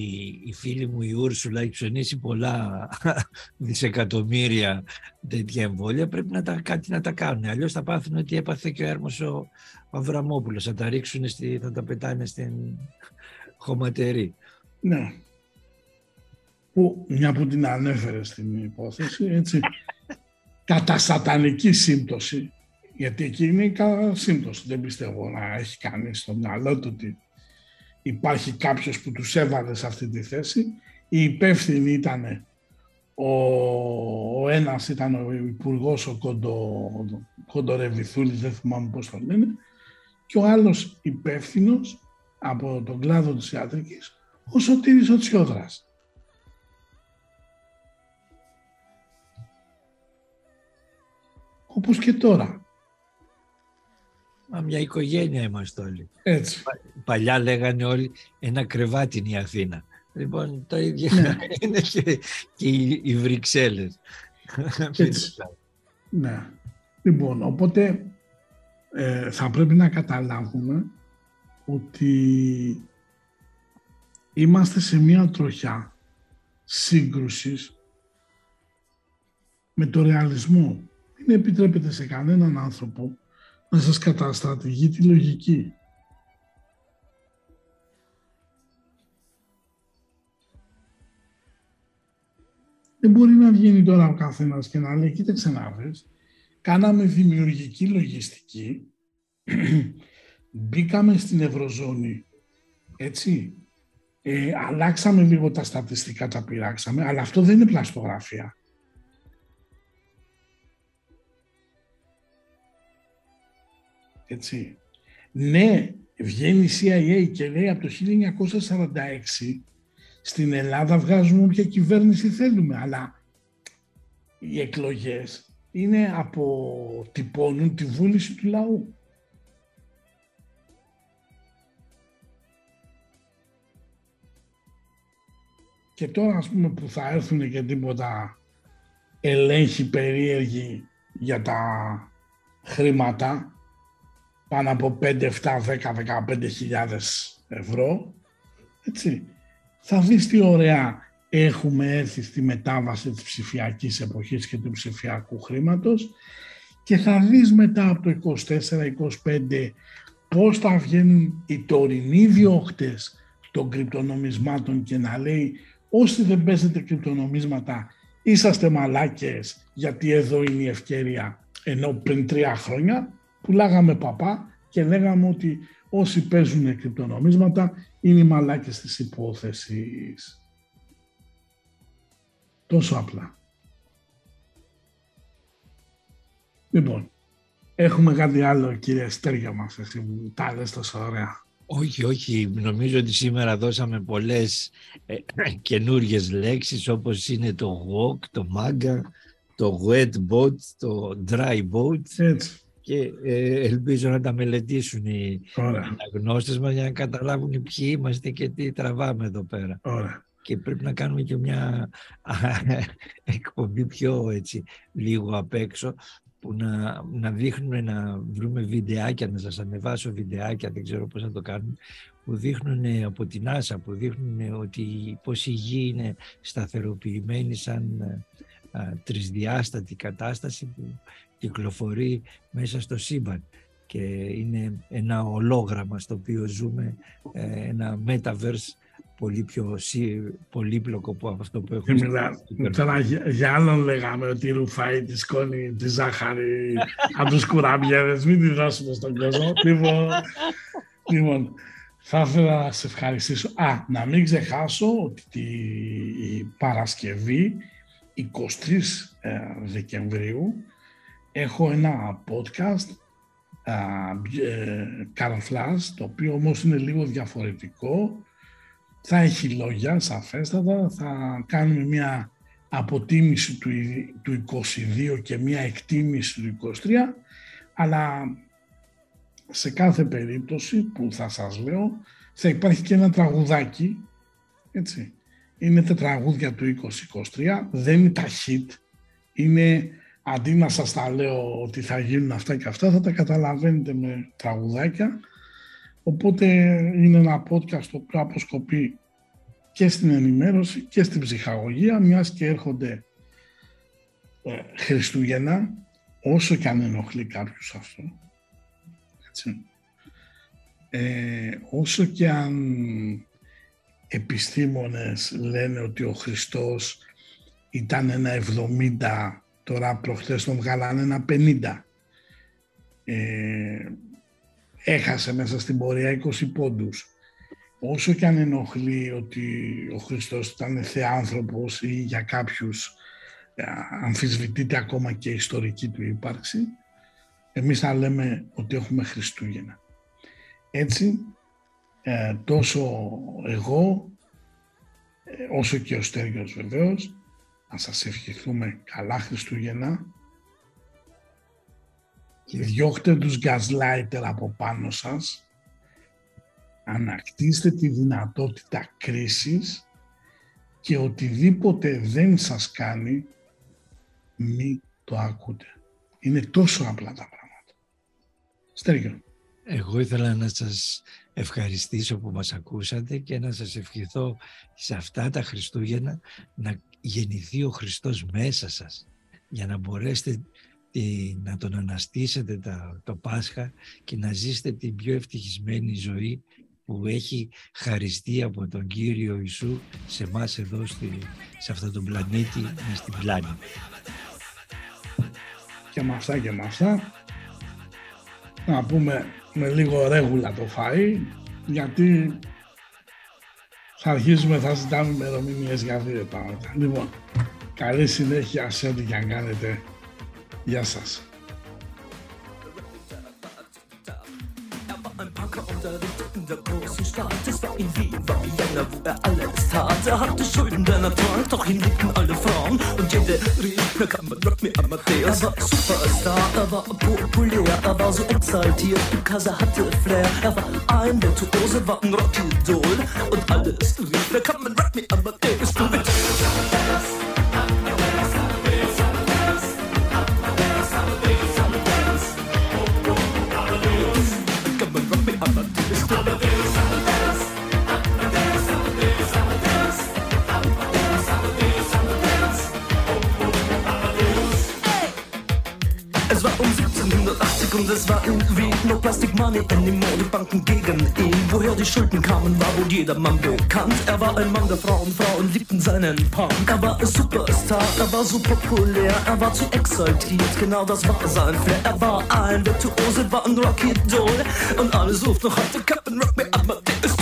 οι φίλοι μου η Ούρσουλα, έχει ψωνίσει πολλά [laughs] δισεκατομμύρια τέτοια εμβόλια, πρέπει να τα, κάτι να τα κάνουν. Αλλιώς θα πάθουν ότι έπαθε και ο Έρμος ο Αβραμόπουλος. Θα τα ρίξουν, στη, θα τα πετάνε στην χωματερή. Ναι. Που, μια που την ανέφερες στην υπόθεση, έτσι, κατά σατανική σύμπτωση, γιατί εκεί είναι η σύμπτωση, δεν πιστεύω να έχει κάνει στο μυαλό του ότι υπάρχει κάποιος που τους έβαλε σε αυτή τη θέση. Οι υπεύθυνοι ήταν ο, ο ένας ήταν ο υπουργός ο Κοντο, Κοντορεβιθούλης, δεν θυμάμαι πώς το λένε, και ο άλλος υπεύθυνος από τον κλάδο της ιατρικής, ο Σωτήρης ο Τσιόδρας. Όπως και τώρα. Μα μια οικογένεια είμαστε όλοι. Έτσι. Παλιά λέγανε όλοι ένα κρεβάτι είναι η Αθήνα. Λοιπόν, το ίδιο ναι. [laughs] είναι και, και οι, οι Βρυξέλλες. Έτσι. ναι. Λοιπόν, οπότε ε, θα πρέπει να καταλάβουμε ότι είμαστε σε μια τροχιά σύγκρουσης με το ρεαλισμό. Δεν επιτρέπεται σε κανέναν άνθρωπο να σας καταστρατηγεί τη λογική; Δεν μπορεί να βγαίνει τώρα ο καθένας και να λέει, κοίταξε να βρεις, κάναμε δημιουργική λογιστική, [clears throat] μπήκαμε στην Ευρωζώνη, έτσι, ε, αλλάξαμε λίγο τα στατιστικά, τα πειράξαμε, αλλά αυτό δεν είναι πλαστογραφία. Έτσι. Ναι, βγαίνει η CIA και λέει από το 1946 στην Ελλάδα βγάζουμε όποια κυβέρνηση θέλουμε, αλλά οι εκλογές είναι αποτυπώνουν τη βούληση του λαού. Και τώρα ας πούμε που θα έρθουν και τίποτα ελέγχοι περίεργοι για τα χρήματα, πάνω από 5, 7, 10, 15 χιλιάδες ευρώ, έτσι, θα δεις τι ωραία έχουμε έρθει στη μετάβαση της ψηφιακής εποχής και του ψηφιακού χρήματος και θα δεις μετά από το 24-25 πώς θα βγαίνουν οι τωρινοί διώχτες των κρυπτονομισμάτων και να λέει όσοι δεν παίζετε κρυπτονομίσματα είσαστε μαλάκες γιατί εδώ είναι η ευκαιρία ενώ πριν τρία χρόνια πουλάγαμε παπά και λέγαμε ότι όσοι παίζουν κρυπτονομίσματα είναι οι μαλάκες της υπόθεσης. Τόσο απλά. Λοιπόν, έχουμε κάτι άλλο κύριε Στέργια μας, εσύ που τα λες τόσο ωραία. Όχι, όχι. Νομίζω ότι σήμερα δώσαμε πολλές ε, [clears throat] καινούργιες λέξεις όπως είναι το walk, το manga, το wet boat, το dry boat. Έτσι και ε, ελπίζω να τα μελετήσουν οι αναγνώστες μας για να καταλάβουν ποιοι είμαστε και τι τραβάμε εδώ πέρα. Και πρέπει να κάνουμε και μια εκπομπή πιο έτσι λίγο απ' έξω που να, να δείχνουμε να βρούμε βιντεάκια, να σας ανεβάσω βιντεάκια, δεν ξέρω πώς να το κάνουμε, που δείχνουν από την Άσα, που δείχνουν ότι πώς η γη είναι σταθεροποιημένη σαν τρισδιάστατη κατάσταση που κυκλοφορεί μέσα στο σύμπαν και είναι ένα ολόγραμμα στο οποίο ζούμε, ε, ένα metaverse πολύ πιο πολύπλοκο από αυτό που έχουμε. Μιλά, τώρα για άλλον λέγαμε ότι ρουφάει τη σκόνη, τη ζάχαρη από τους κουραμπιέδες, μην τη δώσουμε στον κόσμο. λοιπόν, λοιπόν, θα ήθελα να σε ευχαριστήσω. Α, να μην ξεχάσω ότι τη Παρασκευή 23 ε, Δεκεμβρίου έχω ένα podcast Carl Flash, το οποίο όμως είναι λίγο διαφορετικό. Θα έχει λόγια, σαφέστατα. Θα κάνουμε μια αποτίμηση του, του 22 και μια εκτίμηση του 23, αλλά σε κάθε περίπτωση που θα σας λέω θα υπάρχει και ένα τραγουδάκι, έτσι. Είναι τα τραγούδια του 2023, δεν είναι τα hit, είναι αντί να σας τα λέω ότι θα γίνουν αυτά και αυτά, θα τα καταλαβαίνετε με τραγουδάκια. Οπότε είναι ένα podcast το οποίο αποσκοπεί και στην ενημέρωση και στην ψυχαγωγία, μιας και έρχονται ε, Χριστούγεννα, όσο και αν ενοχλεί κάποιους αυτό. Έτσι. Ε, όσο και αν επιστήμονες λένε ότι ο Χριστός ήταν ένα 70 Τώρα προχθές τον βγάλανε ένα 50. Ε, έχασε μέσα στην πορεία 20 πόντους. Όσο και αν ενοχλεί ότι ο Χριστός ήταν θεάνθρωπος ή για κάποιους ε, αμφισβητείται ακόμα και η ιστορική του ύπαρξη, εμείς θα λέμε ότι έχουμε Χριστούγεννα. Έτσι, ε, τόσο εγώ, ε, όσο και ο Στέργιος βεβαίως, να σας ευχηθούμε καλά Χριστούγεννα και διώχτε τους gaslighter από πάνω σας, ανακτήστε τη δυνατότητα κρίσης και οτιδήποτε δεν σας κάνει, μη το ακούτε. Είναι τόσο απλά τα πράγματα. Στέργιο. Εγώ ήθελα να σας ευχαριστήσω που μας ακούσατε και να σας ευχηθώ σε αυτά τα Χριστούγεννα να γεννηθεί ο Χριστός μέσα σας για να μπορέσετε να τον αναστήσετε το Πάσχα και να ζήσετε την πιο ευτυχισμένη ζωή που έχει χαριστεί από τον Κύριο Ιησού σε εμάς εδώ στη, σε αυτόν τον πλανήτη με στην πλάνη. Και με αυτά και με αυτά να πούμε με λίγο ρέγουλα το φαΐ γιατί θα αρχίσουμε, θα ζητάμε ημερομηνίες για δύο πράγματα. Λοιπόν, καλή συνέχεια σε ό,τι και αν κάνετε. Γεια σας. Männer, wo er alles tat. Er hatte Schulden, der Natur, doch ihn liebten alle Frauen. Und jede rief, na kann man Rock me Amadeus. Er war Superstar, er war populär, er war so exaltiert, because er hatte Flair. Er war ein Virtuose, war ein Rockidol. Und alles rief, na kann man Rock me Amadeus. Du und es war irgendwie no Plastic Money anymore. Die Banken gegen ihn. Woher die Schulden kamen, war wohl jedermann bekannt. Er war ein Mann der Frauen, Frauen liebten seinen Punk. Er war ein Superstar, er war so populär, er war zu exaltiert, genau das war sein Flair. Er war ein Virtuose, war ein Rocky Doll und alles ruft noch heute Captain Rock me up, ist